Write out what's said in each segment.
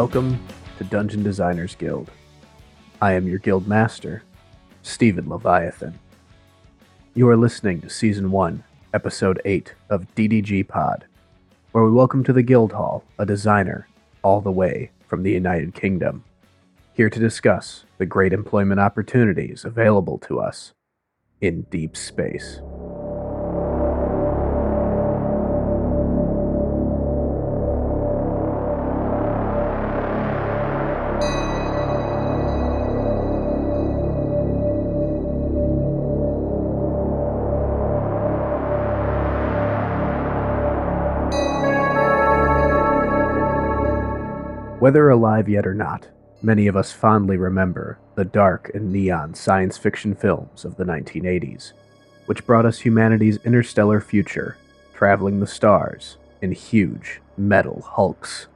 Welcome to Dungeon Designers Guild. I am your guild master, Stephen Leviathan. You are listening to Season 1, Episode 8 of DDG Pod, where we welcome to the Guild Hall a designer all the way from the United Kingdom, here to discuss the great employment opportunities available to us in deep space. Whether alive yet or not, many of us fondly remember the dark and neon science fiction films of the 1980s, which brought us humanity's interstellar future, traveling the stars in huge metal hulks.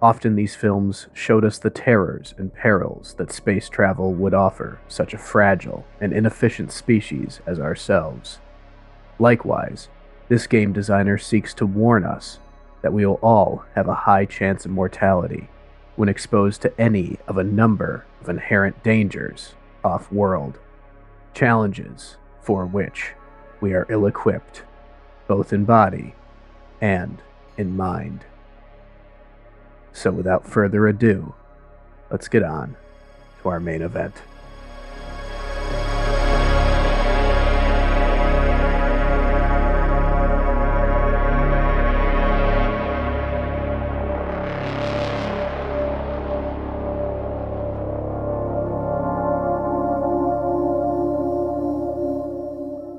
Often these films showed us the terrors and perils that space travel would offer such a fragile and inefficient species as ourselves. Likewise, this game designer seeks to warn us that we will all have a high chance of mortality when exposed to any of a number of inherent dangers off world, challenges for which we are ill equipped, both in body and in mind. So, without further ado, let's get on to our main event.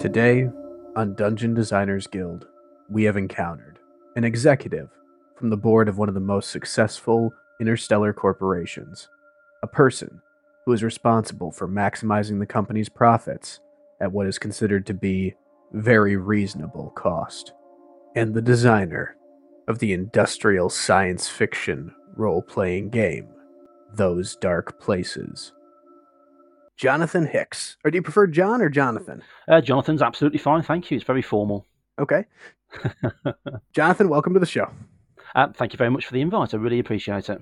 Today, on Dungeon Designers Guild, we have encountered an executive from the board of one of the most successful interstellar corporations, a person who is responsible for maximizing the company's profits at what is considered to be very reasonable cost, and the designer of the industrial science fiction role playing game, Those Dark Places. Jonathan Hicks. Or do you prefer John or Jonathan? Uh, Jonathan's absolutely fine, thank you. It's very formal. Okay. Jonathan, welcome to the show. Uh, thank you very much for the invite. I really appreciate it.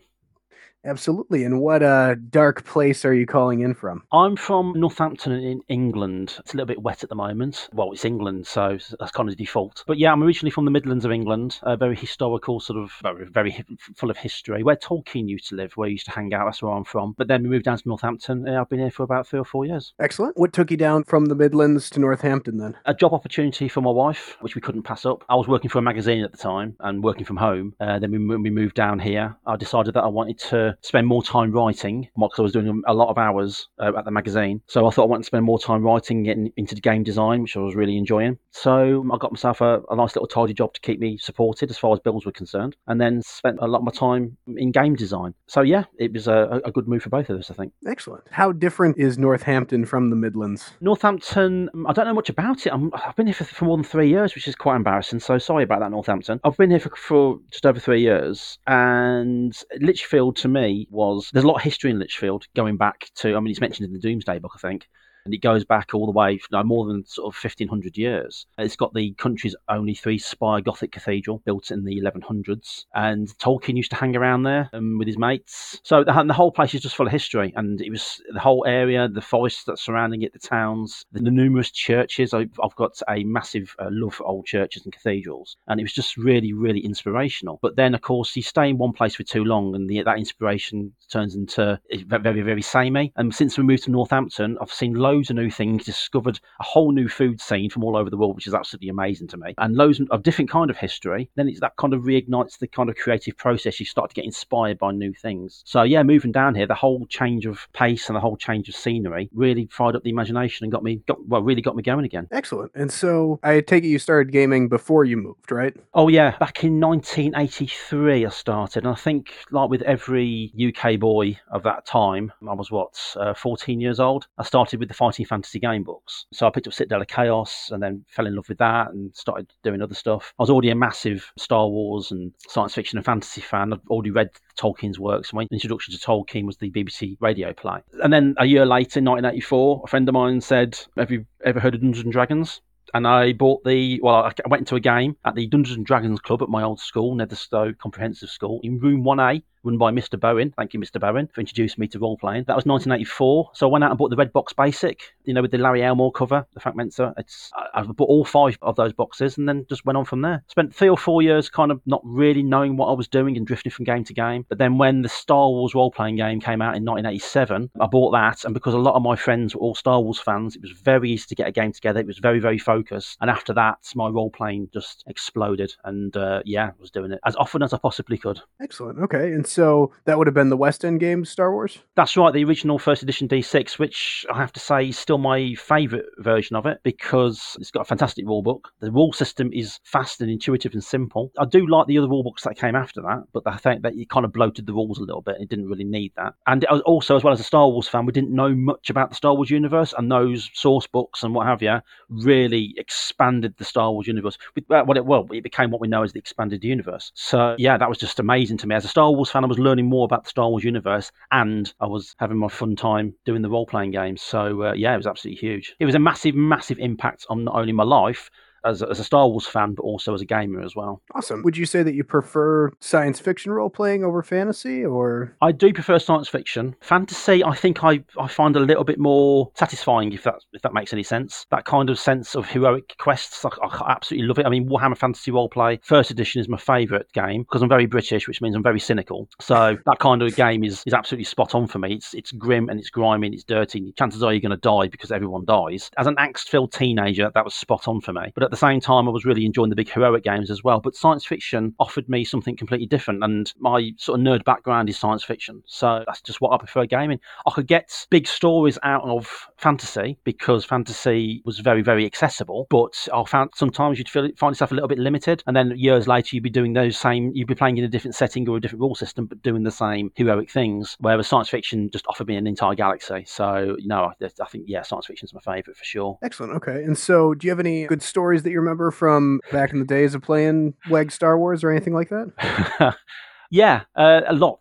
Absolutely. And what uh, dark place are you calling in from? I'm from Northampton in England. It's a little bit wet at the moment. Well, it's England, so that's kind of default. But yeah, I'm originally from the Midlands of England, a very historical, sort of very, very full of history, where Tolkien used to live, where he used to hang out. That's where I'm from. But then we moved down to Northampton, and I've been here for about three or four years. Excellent. What took you down from the Midlands to Northampton then? A job opportunity for my wife, which we couldn't pass up. I was working for a magazine at the time and working from home. Uh, then we, when we moved down here, I decided that I wanted to spend more time writing because I was doing a lot of hours uh, at the magazine. So I thought I wanted to spend more time writing, getting into game design, which I was really enjoying. So I got myself a, a nice little tidy job to keep me supported as far as bills were concerned, and then spent a lot of my time in game design. So yeah, it was a, a good move for both of us, I think. Excellent. How different is Northampton from the Midlands? Northampton, I don't know much about it. i have been here for, for, more than three years, which is quite embarrassing. So sorry about that, Northampton. I've been here for, for just over three years, and Lichfield to me was there's a lot of history in Lichfield going back to. I mean, it's mentioned in the Domesday Book, I think and it goes back all the way no, more than sort of 1500 years. It's got the country's only three spire Gothic cathedral built in the 1100s, and Tolkien used to hang around there um, with his mates. So the, the, whole place is just full of history, and it was the whole area, the forests that's surrounding it, the towns, the, the numerous churches. I've, I've got a massive uh, love for old churches and cathedrals, and it was just really, really inspirational. But then, of course, you stay in one place for too long, and the, that inspiration turns into very, very, very samey. And since we moved to Northampton, I've seen loads loads of new things, discovered a whole new food scene from all over the world, which is absolutely amazing to me, and loads of different kind of history. Then it's that kind of reignites the kind of creative process. You start to get inspired by new things. So yeah, moving down here, the whole change of pace and the whole change of scenery really fired up the imagination and got me, got, well, really got me going again. Excellent. And so I take it you started gaming before you moved, right? Oh yeah, back in 1983 I started, and I think like with every UK boy of that time, I was what uh, 14 years old. I started with the fighting fantasy game books. So I picked up Citadel of Chaos and then fell in love with that and started doing other stuff. I was already a massive Star Wars and science fiction and fantasy fan. I'd already read Tolkien's works. My introduction to Tolkien was the BBC radio play. And then a year later, in 1984, a friend of mine said, Have you ever heard of Dungeons and Dragons? and I bought the well, I went into a game at the Dungeons and Dragons Club at my old school, Netherstowe Comprehensive School, in Room One A run by Mr. Bowen. Thank you, Mr. Bowen, for introducing me to role playing. That was 1984. So I went out and bought the Red Box Basic, you know, with the Larry Elmore cover, the Frank Mentzer. It's I, I bought all five of those boxes and then just went on from there. Spent three or four years kind of not really knowing what I was doing and drifting from game to game. But then when the Star Wars role playing game came out in 1987, I bought that. And because a lot of my friends were all Star Wars fans, it was very easy to get a game together. It was very, very focused. And after that, my role playing just exploded. And uh, yeah, I was doing it as often as I possibly could. Excellent. Okay. And so that would have been the West End games, Star Wars? That's right, the original first edition D6, which I have to say is still my favourite version of it because it's got a fantastic rule book. The rule system is fast and intuitive and simple. I do like the other rule books that came after that, but I think that it kind of bloated the rules a little bit. It didn't really need that. And also, as well as a Star Wars fan, we didn't know much about the Star Wars universe, and those source books and what have you really expanded the Star Wars universe. Well, it, well, it became what we know as the expanded universe. So, yeah, that was just amazing to me. As a Star Wars fan, I was learning more about the Star Wars universe, and I was having my fun time doing the role playing games. So, uh, yeah, it was absolutely huge. It was a massive, massive impact on not only my life, as a, as a Star Wars fan, but also as a gamer as well. Awesome. Would you say that you prefer science fiction role playing over fantasy, or I do prefer science fiction. Fantasy, I think I, I find a little bit more satisfying, if that if that makes any sense. That kind of sense of heroic quests, I, I absolutely love it. I mean, Warhammer Fantasy Roleplay First Edition is my favourite game because I'm very British, which means I'm very cynical. So that kind of game is is absolutely spot on for me. It's it's grim and it's grimy and it's dirty. Chances are you're going to die because everyone dies. As an angst-filled teenager, that was spot on for me. But at the same time, I was really enjoying the big heroic games as well. But science fiction offered me something completely different, and my sort of nerd background is science fiction, so that's just what I prefer gaming. I could get big stories out of fantasy because fantasy was very, very accessible, but I found sometimes you'd feel, find yourself a little bit limited, and then years later you'd be doing those same, you'd be playing in a different setting or a different rule system, but doing the same heroic things. Whereas science fiction just offered me an entire galaxy. So you know, I, I think yeah, science fiction is my favourite for sure. Excellent. Okay, and so do you have any good stories that you remember? from back in the days of playing WEG Star Wars or anything like that? yeah, uh, a lot.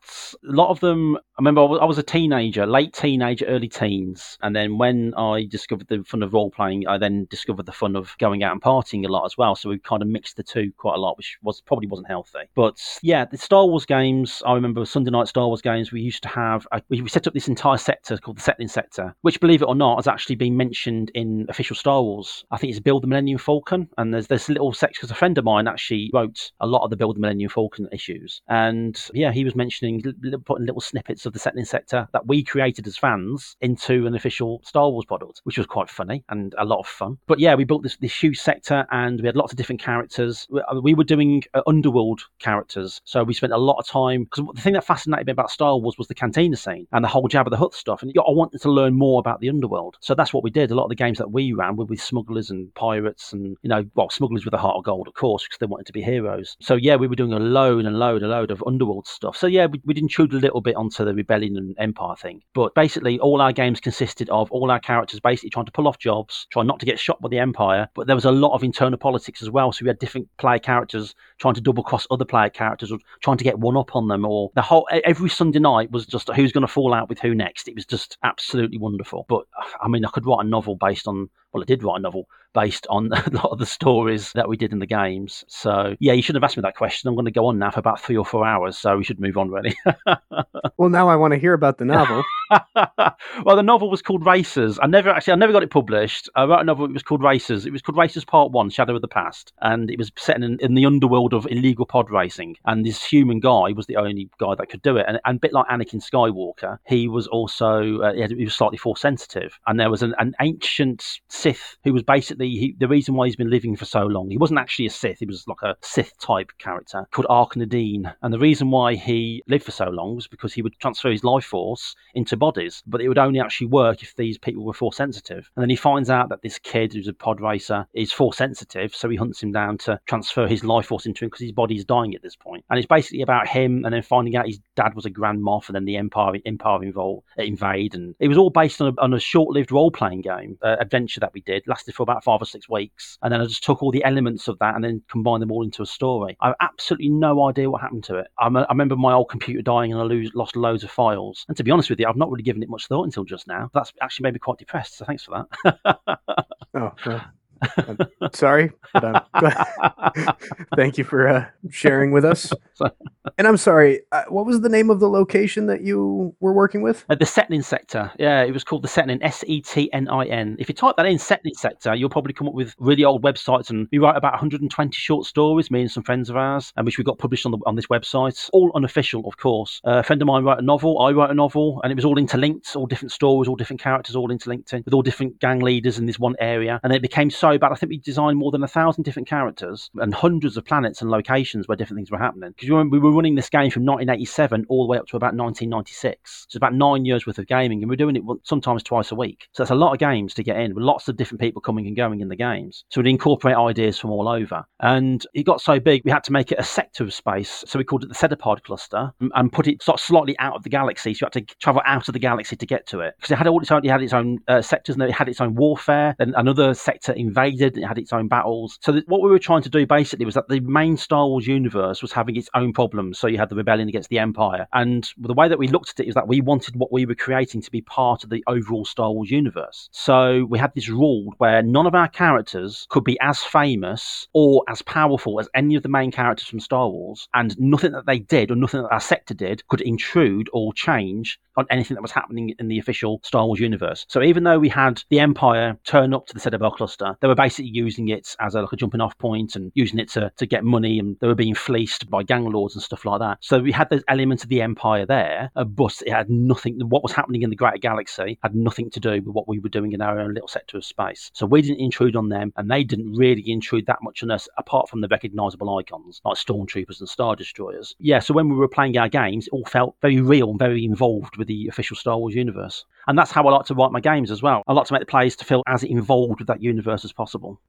A lot of them I remember I was, I was, a teenager, late teenager, early teens, and then when I discovered the fun of role playing, I then discovered the fun of going out and partying a lot as well. So we kind of mixed the two quite a lot, which was probably wasn't healthy. But yeah, the Star Wars games. I remember Sunday night Star Wars games. We used to have a, we, we set up this entire sector called the Setnin Sector, which, believe it or not, has actually been mentioned in official Star Wars. I think it's Build the Millennium Falcon, and there's this little section because a friend of mine actually wrote a lot of the Build the Millennium Falcon issues, and yeah, he was mentioning putting little snippets of the Setnin sector that we created as fans into an official Star Wars product, which was quite funny and a lot of fun. But yeah, we built this, this huge sector and we had lots of different characters. We were doing uh, underworld characters, so we spent a lot of time because the thing that fascinated me about Star Wars was the cantina scene and the whole Jabba the Hutt stuff. And I wanted to learn more about the underworld, so that's what we did. A lot of the games that we ran were with smugglers and pirates, and you know, well, smugglers with a heart of gold, of course, because they wanted to be heroes. So yeah, we were doing a load and load, and load of underworld stuff. So yeah, we, we intrude a little bit onto the rebellion and empire thing. But basically, all our games consisted of all our characters basically trying to pull off jobs, trying not to get shot by the empire. But there was a lot of internal politics as well. So we had different player characters trying to double cross other player characters or trying to get one up on them. Or the whole every Sunday night was just who's going to fall out with who next. It was just absolutely wonderful. But I mean, I could write a novel based on well, I did write a novel based on a lot of the stories that we did in the games. So, yeah, you shouldn't have asked me that question. I'm going to go on now for about three or four hours, so we should move on, really. well, now I want to hear about the novel. well, the novel was called Racers. I never actually, I never got it published. I wrote a novel. It was called Racers. It was called Racers Part One: Shadow of the Past, and it was set in, in the underworld of illegal pod racing. And this human guy was the only guy that could do it. And, and a bit like Anakin Skywalker, he was also uh, he was slightly force sensitive. And there was an, an ancient Sith who was basically he, the reason why he's been living for so long. He wasn't actually a Sith; he was like a Sith type character called Arc Nadine. And the reason why he lived for so long was because he would transfer his life force into bodies, but it would only actually work if these people were force sensitive. And then he finds out that this kid who's a pod racer is force sensitive, so he hunts him down to transfer his life force into him because his body's dying at this point. And it's basically about him, and then finding out his dad was a Grand Moff, and then the Empire Empire involved, invade, and it was all based on a, on a short-lived role-playing game uh, adventure that we did, lasted for about five or six weeks, and then I just took all the elements of that and then combined them all into a story. I have absolutely no idea what happened to it. I, I remember my old computer dying, and I lose, lost loads of files. And to be honest with you, I've not really given it much thought until just now. That's actually made me quite depressed. So thanks for that. oh, well, sorry, thank you for uh, sharing with us. And I'm sorry, uh, what was the name of the location that you were working with? Uh, the Setnin sector. Yeah, it was called the Setnin, S E T N I N. If you type that in, Setnin sector, you'll probably come up with really old websites. And we write about 120 short stories, me and some friends of ours, and which we got published on the on this website. All unofficial, of course. Uh, a friend of mine wrote a novel. I wrote a novel, and it was all interlinked, all different stories, all different characters, all interlinked in, with all different gang leaders in this one area. And it became so bad. I think we designed more than a thousand different characters and hundreds of planets and locations where different things were happening. Because we were running this game from 1987 all the way up to about 1996. So about nine years worth of gaming, and we're doing it sometimes twice a week. So that's a lot of games to get in, with lots of different people coming and going in the games. So we'd incorporate ideas from all over. And it got so big, we had to make it a sector of space. So we called it the Cetapod cluster and put it sort of slightly out of the galaxy. So you had to travel out of the galaxy to get to it. Because it had all its own, it had its own uh, sectors and it had its own warfare. Then another sector invaded it had its own battles. So what we were trying to do basically was that the main Star Wars universe was having its own problems. So you had the rebellion against the Empire. And the way that we looked at it is that we wanted what we were creating to be part of the overall Star Wars universe. So we had this rule where none of our characters could be as famous or as powerful as any of the main characters from Star Wars, and nothing that they did or nothing that our sector did could intrude or change on anything that was happening in the official Star Wars universe. So even though we had the Empire turn up to the Citadel cluster, they were basically using it as a, like a jumping off point and using it to, to get money, and they were being fleeced by gang lords and stuff like that. So we had those elements of the Empire there, uh, but it had nothing. What was happening in the greater galaxy had nothing to do with what we were doing in our own little sector of space. So we didn't intrude on them, and they didn't really intrude that much on us, apart from the recognisable icons like stormtroopers and star destroyers. Yeah. So when we were playing our games, it all felt very real and very involved with the official Star Wars universe. And that's how I like to write my games as well. I like to make the players to feel as involved with that universe as possible.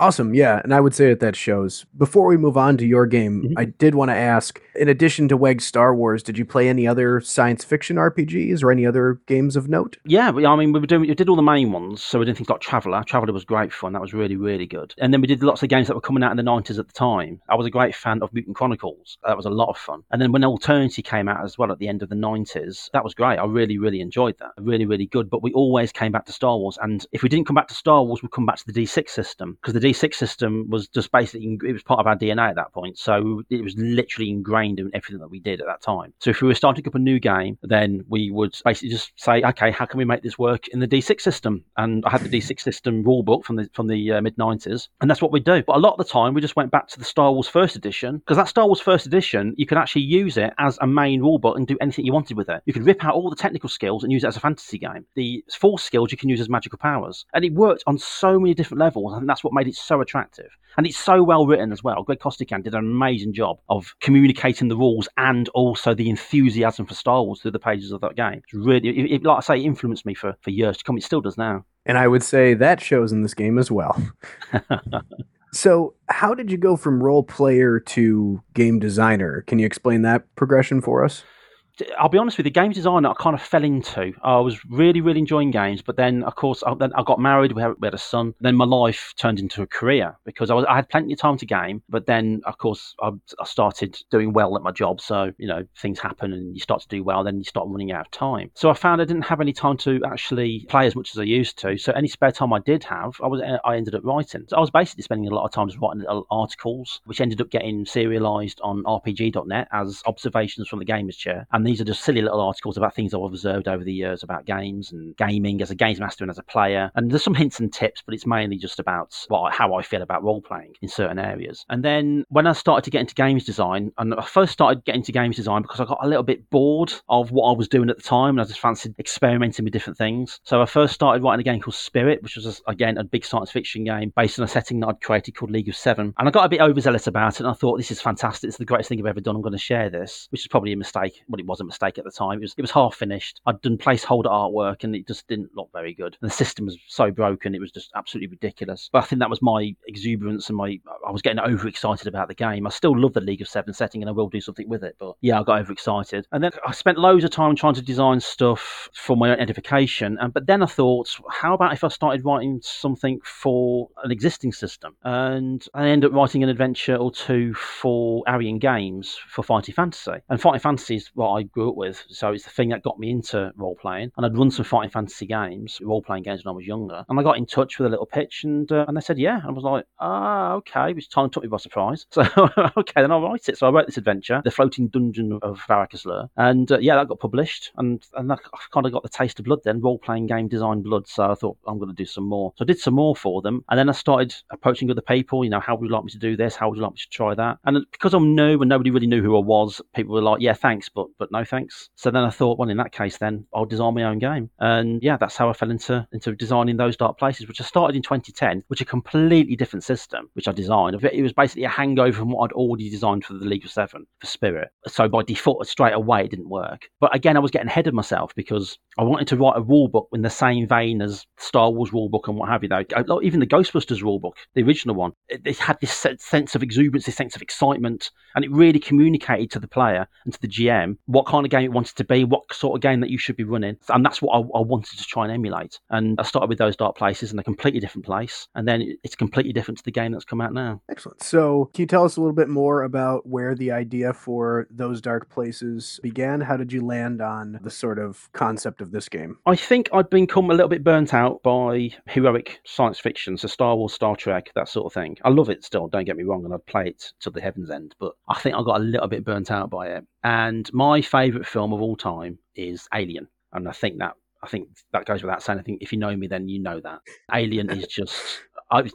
Awesome. Yeah. And I would say that that shows. Before we move on to your game, mm-hmm. I did want to ask in addition to WEG Star Wars, did you play any other science fiction RPGs or any other games of note? Yeah. I mean, we were doing, we did all the main ones. So we did things like Traveller. Traveller was great fun. That was really, really good. And then we did lots of games that were coming out in the 90s at the time. I was a great fan of Mutant Chronicles. That was a lot of fun. And then when Alternity came out as well at the end of the 90s, that was great. I really, really enjoyed that. Really, really good. But we always came back to Star Wars. And if we didn't come back to Star Wars, we'd come back to the D6 system because the D6 system was just basically it was part of our DNA at that point. So it was literally ingrained in everything that we did at that time. So if we were starting up a new game, then we would basically just say, okay, how can we make this work in the D6 system? And I had the D6 system rule book from the from the uh, mid 90s, and that's what we do. But a lot of the time, we just went back to the Star Wars First Edition because that Star Wars First Edition, you could actually use it as a main rule book and do anything you wanted with it. You could rip out all the technical skills and use it as a fantasy game. The force skills you can use as magical powers, and it worked on so many different levels, and that's what made it so attractive. And it's so well written as well. Greg Costikyan did an amazing job of communicating the rules and also the enthusiasm for Star Wars through the pages of that game. It's really, it, it, like I say, it influenced me for, for years to come. It still does now. And I would say that shows in this game as well. so, how did you go from role player to game designer? Can you explain that progression for us? I'll be honest with you, games design I kind of fell into. I was really, really enjoying games, but then, of course, I, then I got married. We had, we had, a son. Then my life turned into a career because I was I had plenty of time to game, but then, of course, I, I, started doing well at my job. So you know, things happen, and you start to do well. Then you start running out of time. So I found I didn't have any time to actually play as much as I used to. So any spare time I did have, I was I ended up writing. So I was basically spending a lot of time just writing articles, which ended up getting serialized on RPG.net as observations from the Gamers Chair, and these are just silly little articles about things I've observed over the years about games and gaming as a games master and as a player. And there's some hints and tips, but it's mainly just about what, how I feel about role playing in certain areas. And then when I started to get into games design, and I first started getting into games design because I got a little bit bored of what I was doing at the time, and I just fancied experimenting with different things. So I first started writing a game called Spirit, which was again a big science fiction game based on a setting that I'd created called League of Seven. And I got a bit overzealous about it, and I thought this is fantastic. It's the greatest thing I've ever done. I'm going to share this, which is probably a mistake. Well, it was a mistake at the time. It was it was half finished. I'd done placeholder artwork and it just didn't look very good. And the system was so broken, it was just absolutely ridiculous. But I think that was my exuberance and my I was getting overexcited about the game. I still love the League of Seven setting and I will do something with it. But yeah, I got overexcited. And then I spent loads of time trying to design stuff for my own edification. And but then I thought, how about if I started writing something for an existing system? And I ended up writing an adventure or two for Arion Games for Fighting Fantasy. And Fighting Fantasy is what I grew up with. So it's the thing that got me into role playing. And I'd run some fighting fantasy games, role playing games when I was younger. And I got in touch with a little pitch and uh, and they said, yeah. And I was like, ah, okay, which time took me by surprise. So, okay, then I'll write it. So I wrote this adventure, The Floating Dungeon of Varric And uh, yeah, that got published. And, and I kind of got the taste of blood then, role playing game design blood. So I thought, I'm going to do some more. So I did some more for them. And then I started approaching other people, you know, how would you like me to do this? How would you like me to try that? And because I'm new and nobody really knew who I was, people were like, yeah, thanks, but but no thanks. So then I thought, well, in that case, then I'll design my own game. And yeah, that's how I fell into into designing those dark places, which I started in 2010, which a completely different system, which I designed. It was basically a hangover from what I'd already designed for the League of Seven for Spirit. So by default, straight away, it didn't work. But again, I was getting ahead of myself because I wanted to write a rule book in the same vein as Star Wars rule book and what have you. Though even the Ghostbusters rule book, the original one, it, had this sense of exuberance, this sense of excitement, and it really communicated to the player and to the GM what kind of game it wanted to be, what sort of game that you should be running, and that's what I, I wanted to try and emulate. And I started with those dark places in a completely different place, and then it's completely different to the game that's come out now. Excellent. So, can you tell us a little bit more about where the idea for those dark places began? How did you land on the sort of concept of this game? I think I'd become a little bit burnt out by heroic science fiction, so Star Wars, Star Trek, that sort of thing. I love it still, don't get me wrong, and I'd play it to the heaven's end, but I think I got a little bit burnt out by it. And my favourite film of all time is Alien. And I think that I think that goes without saying. I think if you know me, then you know that Alien is just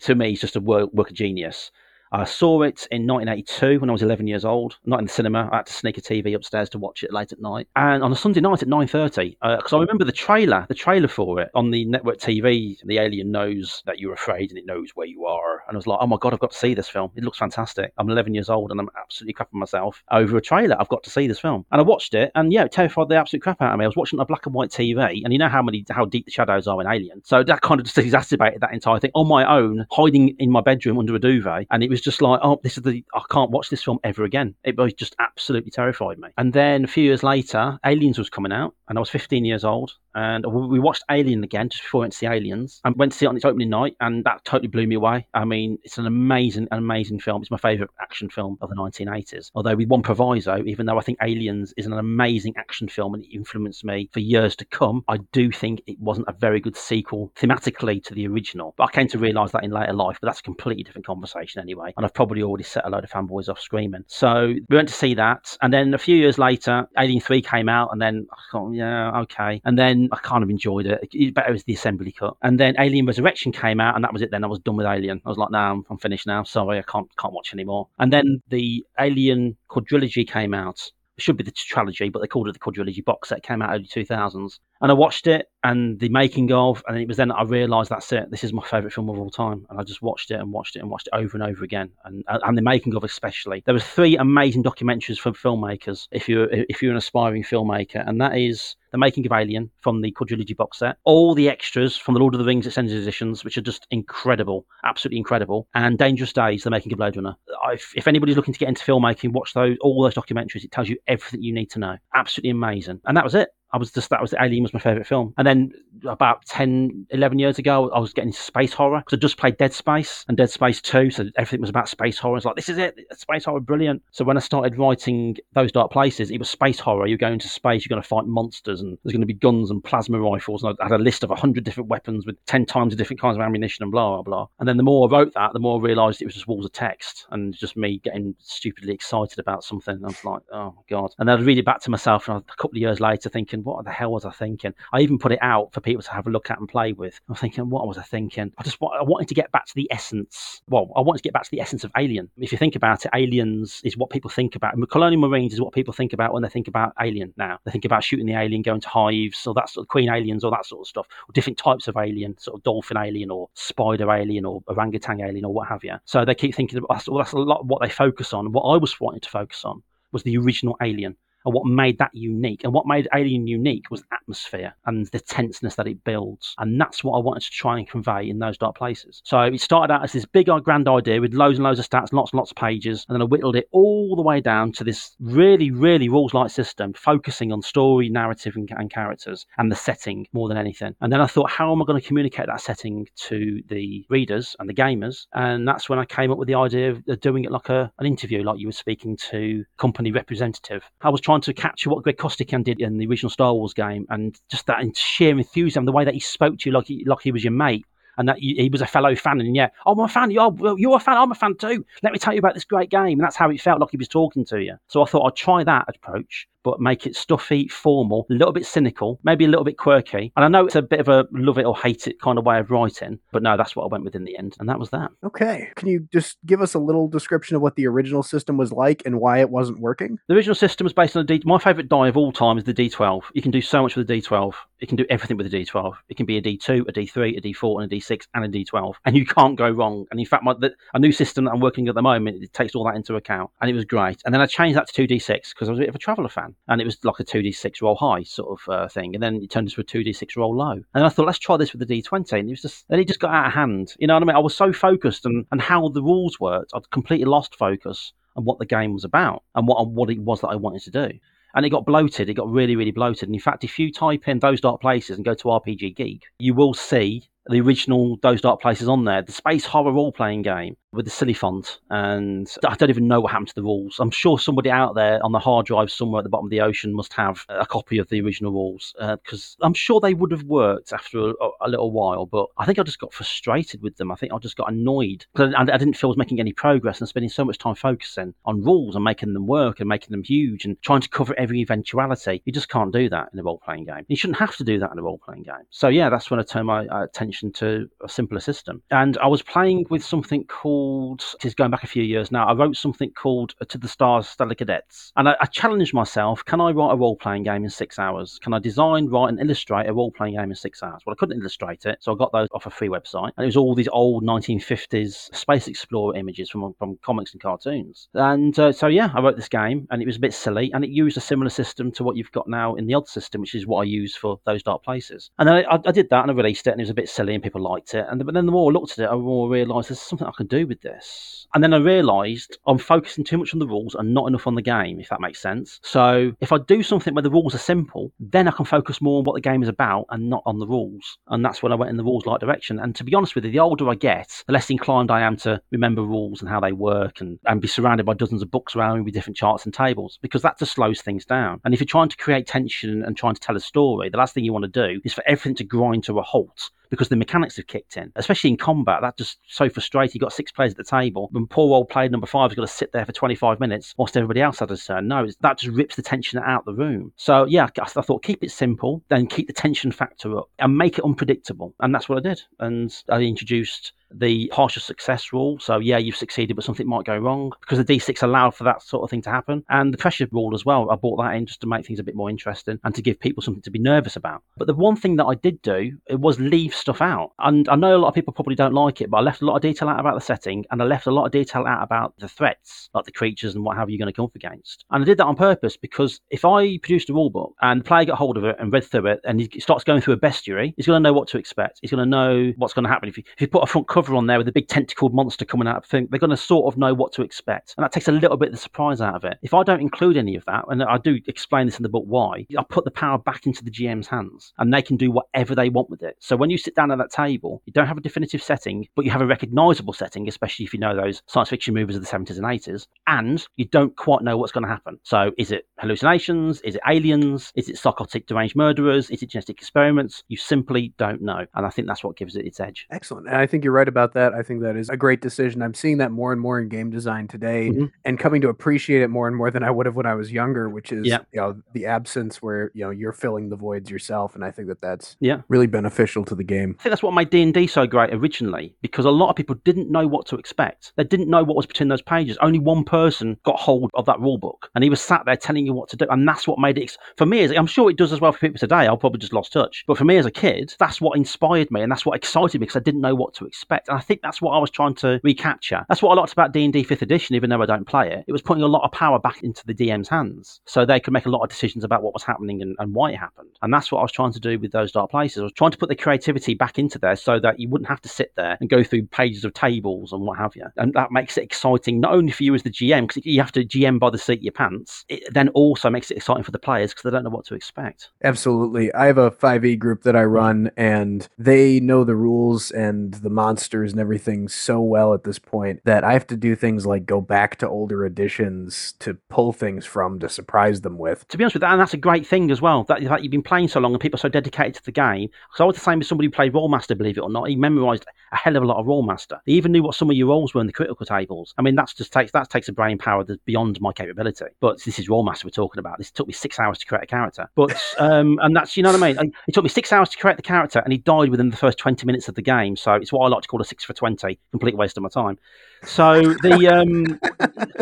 to me, it's just a work, work of genius. I saw it in 1982 when I was 11 years old. Not in the cinema. I had to sneak a TV upstairs to watch it late at night. And on a Sunday night at 9:30, because uh, I remember the trailer, the trailer for it on the network TV. The alien knows that you're afraid and it knows where you are. And I was like, oh my god, I've got to see this film. It looks fantastic. I'm 11 years old and I'm absolutely crapping myself over a trailer. I've got to see this film. And I watched it, and yeah, it terrified the absolute crap out of me. I was watching a black and white TV, and you know how many how deep the shadows are in Alien. So that kind of just exacerbated that entire thing on my own, hiding in my bedroom under a duvet, and it was just like, oh, this is the I can't watch this film ever again. It was just absolutely terrified me. And then a few years later, Aliens was coming out, and I was 15 years old, and we watched Alien again just before I went to see Aliens. I went to see it on its opening night, and that totally blew me away. I mean, it's an amazing, an amazing film. It's my favourite action film of the 1980s. Although with one proviso, even though I think Aliens is an amazing action film and it influenced me for years to come, I do think it wasn't a very good sequel thematically to the original. But I came to realise that in later life, but that's a completely different conversation anyway. And I've probably already set a load of fanboys off screaming. So we went to see that, and then a few years later, Alien 3 came out, and then I thought, yeah, okay. And then I kind of enjoyed it. It better as the assembly cut. And then Alien Resurrection came out, and that was it. Then I was done with Alien. I was like, no, I'm, I'm finished now. Sorry, I can't can't watch anymore. And then the Alien quadrilogy came out. It should be the trilogy, but they called it the quadrilogy box set. Came out early 2000s, and I watched it and the making of, and it was then I realised that's it. This is my favourite film of all time, and I just watched it and watched it and watched it over and over again, and and the making of especially. There were three amazing documentaries from filmmakers. If you're if you're an aspiring filmmaker, and that is the making of Alien from the quadrilogy box set, all the extras from the Lord of the Rings extended editions, which are just incredible, absolutely incredible, and Dangerous Days, the making of Blade Runner. If, if anybody's looking to get into filmmaking, watch those all those documentaries. It tells you everything you need to know. Absolutely amazing, and that was it. I was just that was Alien was my favorite film. And then about 10, 11 years ago, I was getting space horror because I just played Dead Space and Dead Space Two, so everything was about space horror. It's like this is it, space horror, brilliant. So when I started writing those dark places, it was space horror. You're going to space, you're going to fight monsters, and there's going to be guns and plasma rifles. And I had a list of hundred different weapons with ten times the different kinds of ammunition and blah blah blah. And then the more I wrote that, the more I realised it was just walls of text and just me getting stupidly excited about something. I was like, oh my god. And then I'd read it back to myself, and a couple of years later, thinking, what the hell was I thinking? I even put it out for people to have a look at and play with. I'm thinking, what was I thinking? I just I wanted to get back to the essence. Well, I wanted to get back to the essence of Alien. If you think about it, Aliens is what people think about. Colonial Marines is what people think about when they think about Alien now. They think about shooting the alien, going to hives, or that sort of Queen aliens, or that sort of stuff, or different types of alien, sort of dolphin alien, or spider alien, or orangutan alien, or what have you. So they keep thinking, well, that's a lot of what they focus on. What I was wanting to focus on was the original Alien and what made that unique. And what made Alien unique was atmosphere and the tenseness that it builds. And that's what I wanted to try and convey in those dark places. So it started out as this big grand idea with loads and loads of stats, lots and lots of pages, and then I whittled it all the way down to this really, really rules light system, focusing on story, narrative, and, and characters and the setting more than anything. And then I thought, how am I going to communicate that setting to the readers and the gamers? And that's when I came up with the idea of doing it like a, an interview, like you were speaking to company representative. I was trying to capture what Greg Costikyan did in the original Star Wars game, and just that sheer enthusiasm, the way that he spoke to you like he, like he was your mate, and that he, he was a fellow fan. And yeah, oh, I'm a fan. You're, you're a fan. I'm a fan too. Let me tell you about this great game. And that's how it felt like he was talking to you. So I thought I'd try that approach but make it stuffy, formal, a little bit cynical, maybe a little bit quirky. And I know it's a bit of a love it or hate it kind of way of writing, but no, that's what I went with in the end. And that was that. Okay. Can you just give us a little description of what the original system was like and why it wasn't working? The original system was based on a D. My favourite die of all time is the D12. You can do so much with a D12. It can do everything with a D12. It can be a D2, a D3, a D4, and a D6, and a D12. And you can't go wrong. And in fact, my, the, a new system that I'm working at the moment, it takes all that into account. And it was great. And then I changed that to 2D6 because I was a bit of a Traveller fan. And it was like a 2d6 roll high sort of uh, thing, and then it turned into a 2d6 roll low. And I thought, let's try this with the d20, and it was just then it just got out of hand. You know what I mean? I was so focused on and how the rules worked, I'd completely lost focus on what the game was about and what what it was that I wanted to do. And it got bloated. It got really, really bloated. And in fact, if you type in those dark places and go to RPG Geek, you will see the original Those Dark Places on there, the space horror role playing game with the silly font. And I don't even know what happened to the rules. I'm sure somebody out there on the hard drive somewhere at the bottom of the ocean must have a copy of the original rules because uh, I'm sure they would have worked after a, a, little while. But I think I just got frustrated with them. I think I just got annoyed because I, I didn't feel I was making any progress and spending so much time focusing on rules and making them work and making them huge and trying to cover every eventuality. You just can't do that in a role playing game. You shouldn't have to do that in a role playing game. So yeah, that's when I turned my uh, attention to a simpler system. And I was playing with something called, it is going back a few years now, I wrote something called To the Stars Stellar Cadets. And I, I challenged myself can I write a role playing game in six hours? Can I design, write, and illustrate a role playing game in six hours? Well, I couldn't illustrate it, so I got those off a free website. And it was all these old 1950s Space Explorer images from, from comics and cartoons. And uh, so, yeah, I wrote this game, and it was a bit silly, and it used a similar system to what you've got now in the Odd system, which is what I use for those dark places. And then I, I did that, and I released it, and it was a bit silly and people liked it. And but then the more I looked at it, I more realised there's something I can do with this. And then I realised I'm focusing too much on the rules and not enough on the game, if that makes sense. So if I do something where the rules are simple, then I can focus more on what the game is about and not on the rules. And that's when I went in the rules like direction. And to be honest with you, the older I get, the less inclined I am to remember rules and how they work and, and be surrounded by dozens of books around me with different charts and tables because that just slows things down. And if you're trying to create tension and trying to tell a story, the last thing you want to do is for everything to grind to a halt because the mechanics have kicked in, especially in combat. That's just so frustrating. You've got six players at the table, and poor old player number five has got to sit there for 25 minutes whilst everybody else had a turn. No, that just rips the tension out of the room. So, yeah, I thought keep it simple, then keep the tension factor up and make it unpredictable. And that's what I did. And I introduced the partial success rule. So, yeah, you've succeeded, but something might go wrong because the D6 allowed for that sort of thing to happen. And the pressure rule as well. I brought that in just to make things a bit more interesting and to give people something to be nervous about. But the one thing that I did do it was leave stuff out. And I know a lot of people probably don't like it, but I left a lot of detail out about the setting and I left a lot of detail out about the threats, like the creatures and what have you going to come up against. And I did that on purpose because if I produced a rule book and the player got hold of it and read through it and he starts going through a bestiary, he's going to know what to expect. He's going to know what's going to happen. If you, if you put a front cover on there with a big tentacled monster coming out of thing, they're going to sort of know what to expect. And that takes a little bit of the surprise out of it. If I don't include any of that, and I do explain this in the book why, I put the power back into the GM's hands and they can do whatever they want with it. So when you sit down at that table, you don't have a definitive setting, but you have a recognizable setting, especially if you know those science fiction movies of the 70s and 80s, and you don't quite know what's going to happen. So is it hallucinations? Is it aliens? Is it psychotic deranged murderers? Is it genetic experiments? You simply don't know. And I think that's what gives it its edge. Excellent. And I think you're right about that. I think that is a great decision. I'm seeing that more and more in game design today mm-hmm. and coming to appreciate it more and more than I would have when I was younger, which is yeah. you know the absence where you know you're filling the voids yourself and I think that that's yeah. really beneficial to the game. I think that's what made D&D so great originally because a lot of people didn't know what to expect. They didn't know what was between those pages. Only one person got hold of that rule book and he was sat there telling you what to do and that's what made it for me is I'm sure it does as well for people today. I'll probably just lost touch. But for me as a kid, that's what inspired me and that's what excited me because I didn't know what to expect. And I think that's what I was trying to recapture. That's what I liked about D&D 5th edition even though I don't play it. It was putting a lot of power back into the DM's hands so they could make a lot of decisions about what was happening and, and why it happened. And that's what I was trying to do with those dark places. I was trying to put the creativity back into there so that you wouldn't have to sit there and go through pages of tables and what have you. And that makes it exciting not only for you as the GM because you have to GM by the seat of your pants. It then also makes it exciting for the players because they don't know what to expect. Absolutely. I have a 5e group that I run and they know the rules and the monsters and everything so well at this point that I have to do things like go back to older editions to pull things from to surprise them with. To be honest with that, and that's a great thing as well. That, that you've been playing so long and people are so dedicated to the game. Because I was the same as somebody who played Rolemaster, believe it or not. He memorised a hell of a lot of Rolemaster. He even knew what some of your rolls were in the critical tables. I mean, that's just takes that takes a brain power that's beyond my capability. But this is Rolemaster we're talking about. This took me six hours to create a character. But um, and that's you know what I mean. It took me six hours to create the character, and he died within the first twenty minutes of the game. So it's what I like to call a six for twenty. Complete waste of my time. So the um,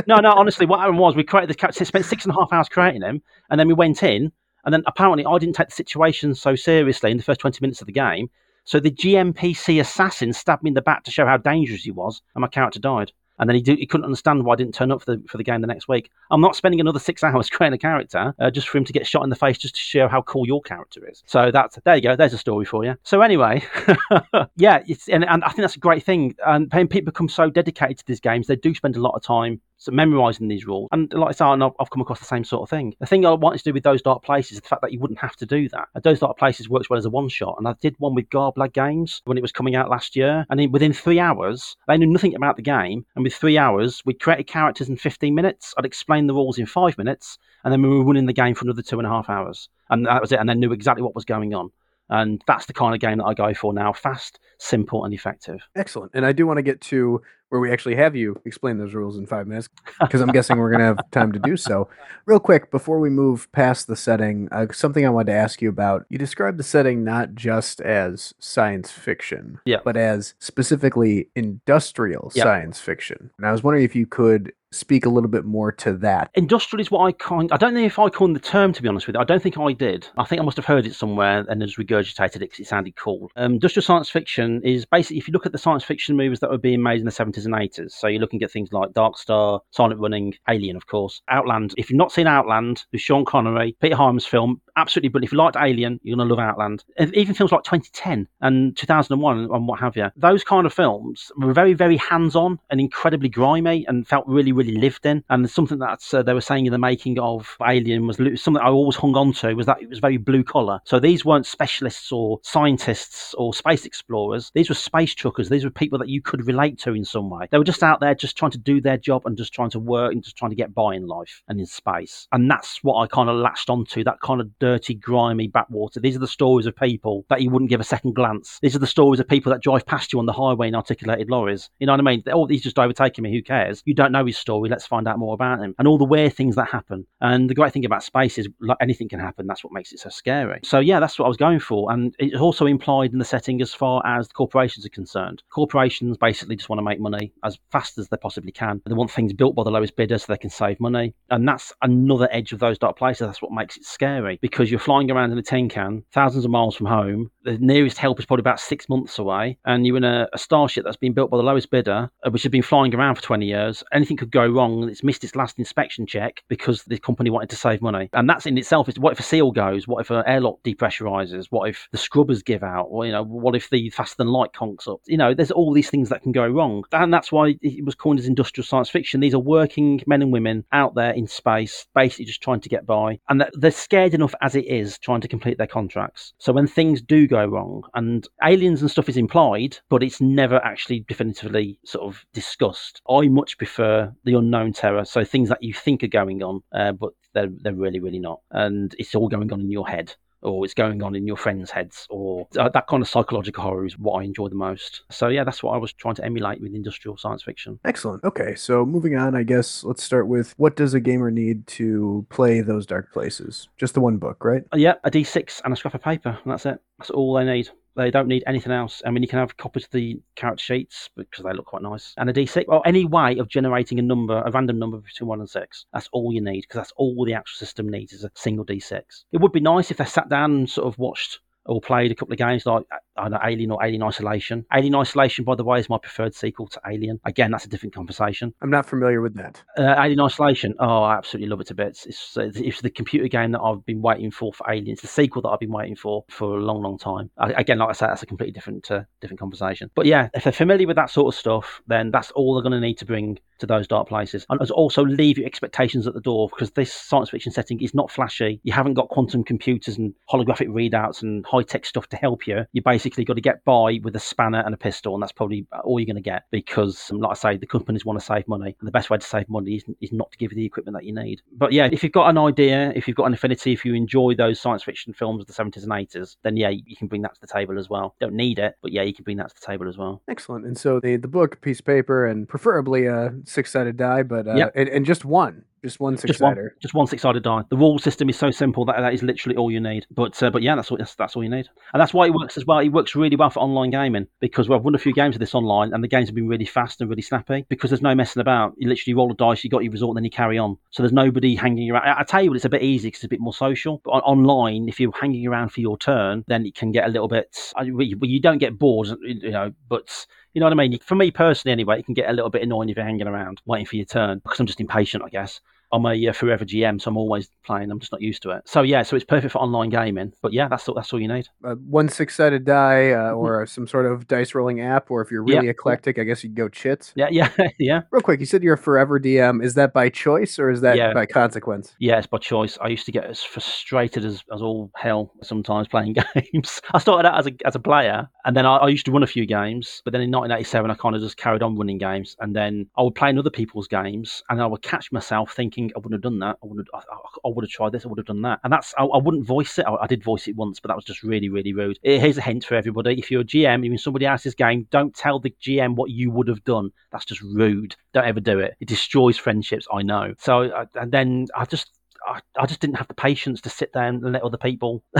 no, no, honestly, what happened was we created the character, spent six and a half hours creating him, and then we went in, and then apparently I didn't take the situation so seriously in the first twenty minutes of the game. So the GMPC assassin stabbed me in the back to show how dangerous he was, and my character died and then he, do, he couldn't understand why I didn't turn up for the for the game the next week. I'm not spending another six hours creating a character uh, just for him to get shot in the face just to show how cool your character is. So that's there you go. There's a story for you. So anyway, yeah, and, and I think that's a great thing. And people become so dedicated to these games, they do spend a lot of time so memorizing these rules. And like I said, I've come across the same sort of thing. The thing I wanted to do with those dark places is the fact that you wouldn't have to do that. Those dark places works well as a one shot. And I did one with Garblag Games when it was coming out last year. And within three hours, they knew nothing about the game. And with three hours, we created characters in 15 minutes. I'd explain the rules in five minutes. And then we were running the game for another two and a half hours. And that was it. And then knew exactly what was going on. And that's the kind of game that I go for now fast, simple, and effective. Excellent. And I do want to get to where we actually have you explain those rules in five minutes because I'm guessing we're going to have time to do so. Real quick, before we move past the setting, uh, something I wanted to ask you about. You described the setting not just as science fiction, yeah. but as specifically industrial yeah. science fiction. And I was wondering if you could speak a little bit more to that. Industrial is what I kind. I don't know if I coined the term to be honest with you. I don't think I did. I think I must have heard it somewhere and just regurgitated it because it sounded cool. Um, industrial science fiction is basically if you look at the science fiction movies that were being made in the seventies and eighties. So you're looking at things like Dark Star, Silent Running, Alien, of course, Outland. If you've not seen Outland, with Sean Connery, Peter Hyams film, absolutely brilliant. If you liked Alien, you're gonna love Outland. Even films like 2010 and 2001 and what have you. Those kind of films were very, very hands-on and incredibly grimy and felt really really lived in. And something that uh, they were saying in the making of Alien was something I always hung on to was that it was very blue collar. So these weren't specialists or scientists or space explorers. These were space truckers. These were people that you could relate to in some way. They were just out there just trying to do their job and just trying to work and just trying to get by in life and in space. And that's what I kind of latched onto that kind of dirty, grimy backwater. These are the stories of people that you wouldn't give a second glance. These are the stories of people that drive past you on the highway in articulated lorries. You know what I mean? Oh, he's just overtaking me. Who cares? You don't know his story. Let's find out more about him and all the weird things that happen. And the great thing about space is like anything can happen. That's what makes it so scary. So yeah, that's what I was going for. And it's also implied in the setting as far as the corporations are concerned. Corporations basically just want to make money as fast as they possibly can. They want things built by the lowest bidder so they can save money. And that's another edge of those dark places. That's what makes it scary because you're flying around in a tin can, thousands of miles from home. The nearest help is probably about six months away, and you're in a, a starship that's been built by the lowest bidder, uh, which has been flying around for 20 years. Anything could go wrong and it's missed its last inspection check because the company wanted to save money. And that's in itself is what if a seal goes? What if an airlock depressurizes? What if the scrubbers give out? Or, you know, what if the faster than light conks up? You know, there's all these things that can go wrong. And that's why it was coined as industrial science fiction. These are working men and women out there in space, basically just trying to get by. And they're scared enough as it is trying to complete their contracts. So when things do go wrong, and aliens and stuff is implied, but it's never actually definitively sort of discussed. I much prefer the unknown terror. So things that you think are going on, uh, but they're, they're really, really not. And it's all going on in your head or it's going on in your friends' heads, or uh, that kind of psychological horror is what I enjoy the most. So yeah, that's what I was trying to emulate with industrial science fiction. Excellent. Okay, so moving on, I guess let's start with what does a gamer need to play those dark places? Just the one book, right? Uh, yeah, a D6 and a scrap of paper, and that's it. That's all they need. They don't need anything else. I mean, you can have copies of the character sheets because they look quite nice, and a d6, or any way of generating a number, a random number between one and six. That's all you need because that's all the actual system needs is a single d6. It would be nice if they sat down and sort of watched or played a couple of games like I know, Alien or Alien Isolation. Alien Isolation, by the way, is my preferred sequel to Alien. Again, that's a different conversation. I'm not familiar with that. Uh, Alien Isolation. Oh, I absolutely love it to bits. It's, it's the computer game that I've been waiting for for Alien. It's the sequel that I've been waiting for for a long, long time. I, again, like I said, that's a completely different uh, different conversation. But yeah, if they're familiar with that sort of stuff, then that's all they're going to need to bring to those dark places. And also leave your expectations at the door because this science fiction setting is not flashy. You haven't got quantum computers and holographic readouts and high tech stuff to help you. You basically got to get by with a spanner and a pistol, and that's probably all you're going to get because, um, like I say, the companies want to save money. And the best way to save money is, is not to give you the equipment that you need. But yeah, if you've got an idea, if you've got an affinity, if you enjoy those science fiction films of the 70s and 80s, then yeah, you can bring that to the table as well. Don't need it, but yeah, you can bring that to the table as well. Excellent. And so the the book, piece of paper, and preferably a six sided die, but uh, Yep. and, and just one, just one six Just one, sider. just one six-sided die. The rule system is so simple that that is literally all you need. But uh, but yeah, that's all that's, that's all you need, and that's why it works as well. It works really well for online gaming because we've run a few games of this online, and the games have been really fast and really snappy because there's no messing about. You literally roll a dice, you got your result, and then you carry on. So there's nobody hanging around. I, I tell you what, it's a bit easy because it's a bit more social. But on, online, if you're hanging around for your turn, then it can get a little bit. You you don't get bored, you know, but you know what I mean? For me personally, anyway, it can get a little bit annoying if you're hanging around waiting for your turn because I'm just impatient, I guess. I'm a uh, forever GM, so I'm always playing. I'm just not used to it. So yeah, so it's perfect for online gaming. But yeah, that's all. That's all you need. Uh, one six sided die, uh, or some sort of dice rolling app, or if you're Mm-hmm. Yeah. really eclectic, I guess you would go chits. Yeah, yeah, yeah, Real quick, you said you're a forever DM. Is that by choice or is that Yeah. by consequence? yeah. It's by choice. I used to get as frustrated as, as all hell sometimes playing games. I started out as a as a player, and then I, I used to run a few games. But then in 1987, I kind of just carried on running games, and then I would play in other people's games, and I would catch myself thinking, I wouldn't have done that. I would have. I, I- would have tried this. I would have done that. And that's. I, I wouldn't voice it. I, I did voice it once, but that was just really, really rude. Here's a hint for everybody: if you're a GM, you're in somebody else's game, don't tell the GM what you would have done. That's just rude. Don't ever do it. It destroys friendships. I know. So, and then I just. I, I just didn't have the patience to sit there and let other people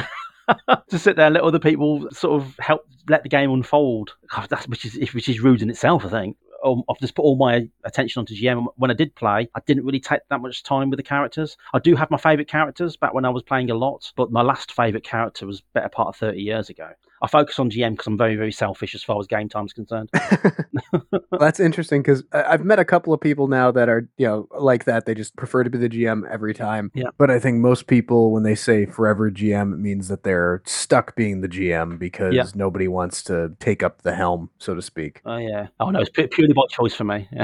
to sit there and let other people sort of help let the game unfold. That's which is which is rude in itself, I think. I've just put all my attention onto GM. When I did play, I didn't really take that much time with the characters. I do have my favourite characters back when I was playing a lot, but my last favourite character was better part of 30 years ago. I focus on GM because I'm very, very selfish as far as game time's concerned. Well, that's interesting because I've met a couple of people now that are, you know, like that. They just prefer to be the GM every time. Yeah. But I think most people, when they say forever GM, it means that they're stuck being the GM because Yeah. nobody wants to take up the helm, so to speak. Oh, yeah. Oh, no, it's purely by choice for me.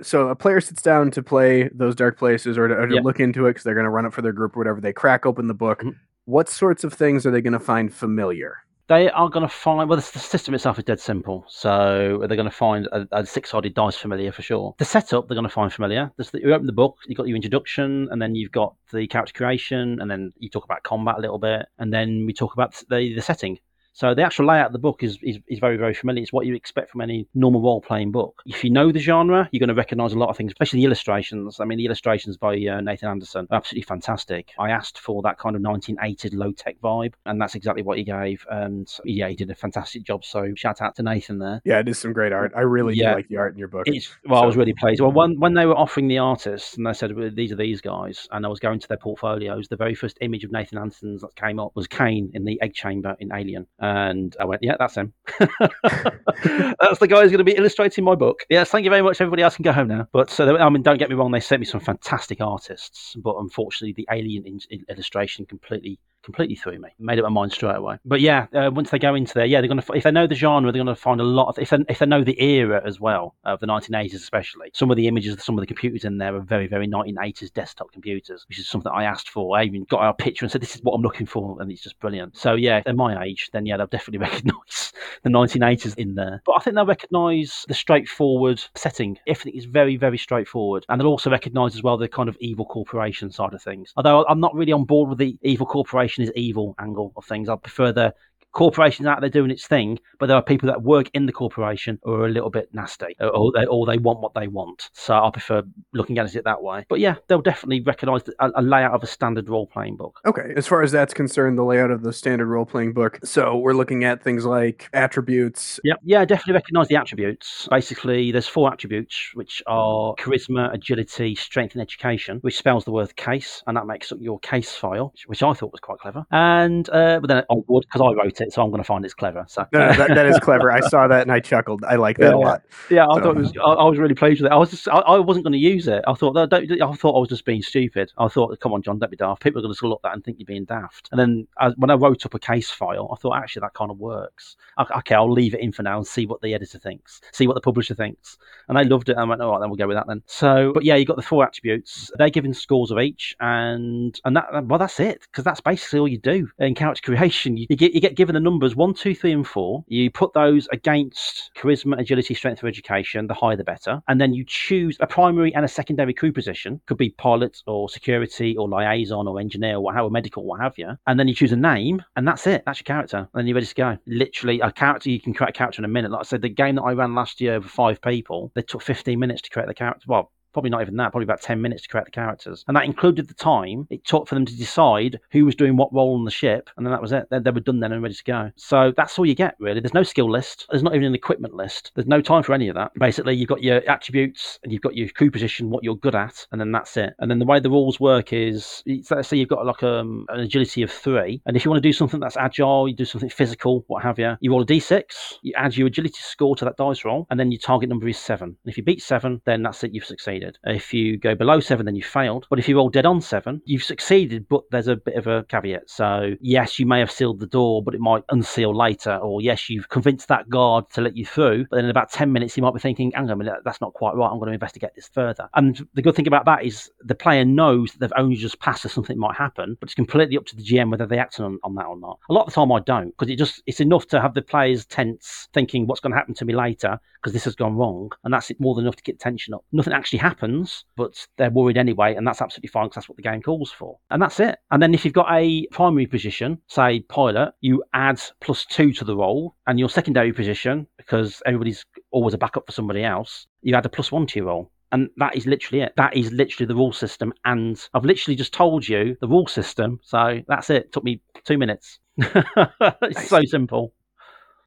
So a player sits down to play those dark places or to, or to Yeah. look into it because they're going to run it for their group or whatever. They crack open the book. Mhm. What sorts of things are they going to find familiar? They are going to find, well, the, system itself is dead simple. So they're going to find a, a six sided dice familiar for sure. The setup, they're going to find familiar. The, you open the book, you've got your introduction, and then you've got the character creation, and then you talk about combat a little bit, and then we talk about the, the setting. So the actual layout of the book is, is, is very, very familiar. It's what you expect from any normal role playing book. If you know the genre, you're going to recognize a lot of things, especially the illustrations. I mean, the illustrations by uh, Nathan Anderson are absolutely fantastic. I asked for that kind of 1980s low tech vibe, and that's exactly what he gave. And yeah, he did a fantastic job. So shout out to Nathan there. Yeah, it is some great art. I really Yeah. do like the art in your book. It's, well, I was really pleased. Well, when, when they were offering the artists and they said, well, these are these guys, and I was going to their portfolios, the very first image of Nathan Anderson's that came up was Kane in the egg chamber in Alien. And I went, yeah, that's him. that's the guy who's going to be illustrating my book. Yes, thank you very much. Everybody else can go home now. But so, I mean, don't get me wrong, they sent me some fantastic artists, but unfortunately, the Alien in- illustration completely completely threw me. Made up my mind straight away. But yeah, uh, once they go into there, yeah, they're gonna if they know the genre, they're gonna find a lot of if they, if they know the era as well of the 1980s, especially. Some of the images, of some of the computers in there are very very 1980s desktop computers, which is something I asked for. I even got our picture and said this is what I'm looking for, and it's just brilliant. So yeah, they're my age, then yeah, they'll definitely recognise the 1980s in there. But I think they'll recognise the straightforward setting. Everything is very very straightforward, and they'll also recognise as well the kind of evil corporation side of things. Although I'm not really on board with the evil corporation is evil angle of things. I prefer the corporations out there doing its thing, but there are people that work in the corporation who are a little bit nasty, or- or they, or they want what they want. So I prefer looking at it that way. But yeah, they'll definitely recognise a, a layout of a standard role playing book. Okay, as far as that's concerned, the layout of the standard role playing book. So we're looking at things like attributes. Yeah, yeah, definitely recognise the attributes. Basically, there's four attributes, which are charisma, agility, strength, and education, which spells the word case, and that makes up your case file, which, which I thought was quite clever. And uh, but then I would because I wrote it. It, so I'm going to find it's clever. So no, no that, that is clever. I saw that and I chuckled. I like that Yeah. a lot. yeah, I So- thought it was. I, I was really pleased with it. I was just. I, I wasn't going to use it. I thought. Don't, I thought I was just being stupid. I thought, come on, John, don't be daft. People are going to look at that and think you're being daft. And then I, when I wrote up a case file, I thought actually that kind of works. Okay, I'll leave it in for now and see what the editor thinks, see what the publisher thinks. And they loved it. I went, all right, then we'll go with that then. So, but yeah, you got the four attributes. They're given scores of each, and and that well, that's it because that's basically all you do in character creation. You, you get you get given the numbers one, two, three, and four. You put those against charisma, agility, strength, or education. The higher, the better. And then you choose a primary and a secondary crew position. Could be pilot or security or liaison or engineer or whatever, medical, what have you. And then you choose a name, and that's it. That's your character. And then you're ready to go. Literally, a character you can create a character in a minute. Like I said, the game that I ran last year for five people, they took 15 minutes to create the character. Well, probably not even that, probably about 10 minutes to create the characters. And that included the time it took for them to decide who was doing what role on the ship. And then that was it. They, they were done then and ready to go. So that's all you get, really. There's no skill list. There's not even an equipment list. There's no time for any of that. Basically, you've got your attributes and you've got your crew position, what you're good at, and then that's it. And then the way the rules work is, let's say you've got like um, an agility of three. And if you want to do something that's agile, you do something physical, what have you, you roll a d6, you add your agility score to that dice roll, and then your target number is seven. And if you beat seven, then that's it, you've succeeded. If you go below seven, then you failed. But if you roll dead on seven, you've succeeded, but there's a bit of a caveat. So, yes, you may have sealed the door, but it might unseal later. Or, yes, you've convinced that guard to let you through, but then in about 10 minutes, you might be thinking, hang on a minute, that's not quite right. I'm going to investigate this further. And the good thing about that is the player knows that they've only just passed or something might happen, but it's completely up to the GM whether they act on, on that or not. A lot of the time, I don't, because it just it's enough to have the players tense, thinking what's going to happen to me later because this has gone wrong, and that's more than enough to get tension up. Nothing actually happens, but they're worried anyway, and that's absolutely fine because that's what the game calls for. And that's it. And then if you've got a primary position, say pilot, you add plus two to the roll, and your secondary position, because everybody's always a backup for somebody else, you add a plus one to your roll. And that is literally it. That is literally the rule system. And I've literally just told you the rule system. So that's it. Took me two minutes. it's so simple.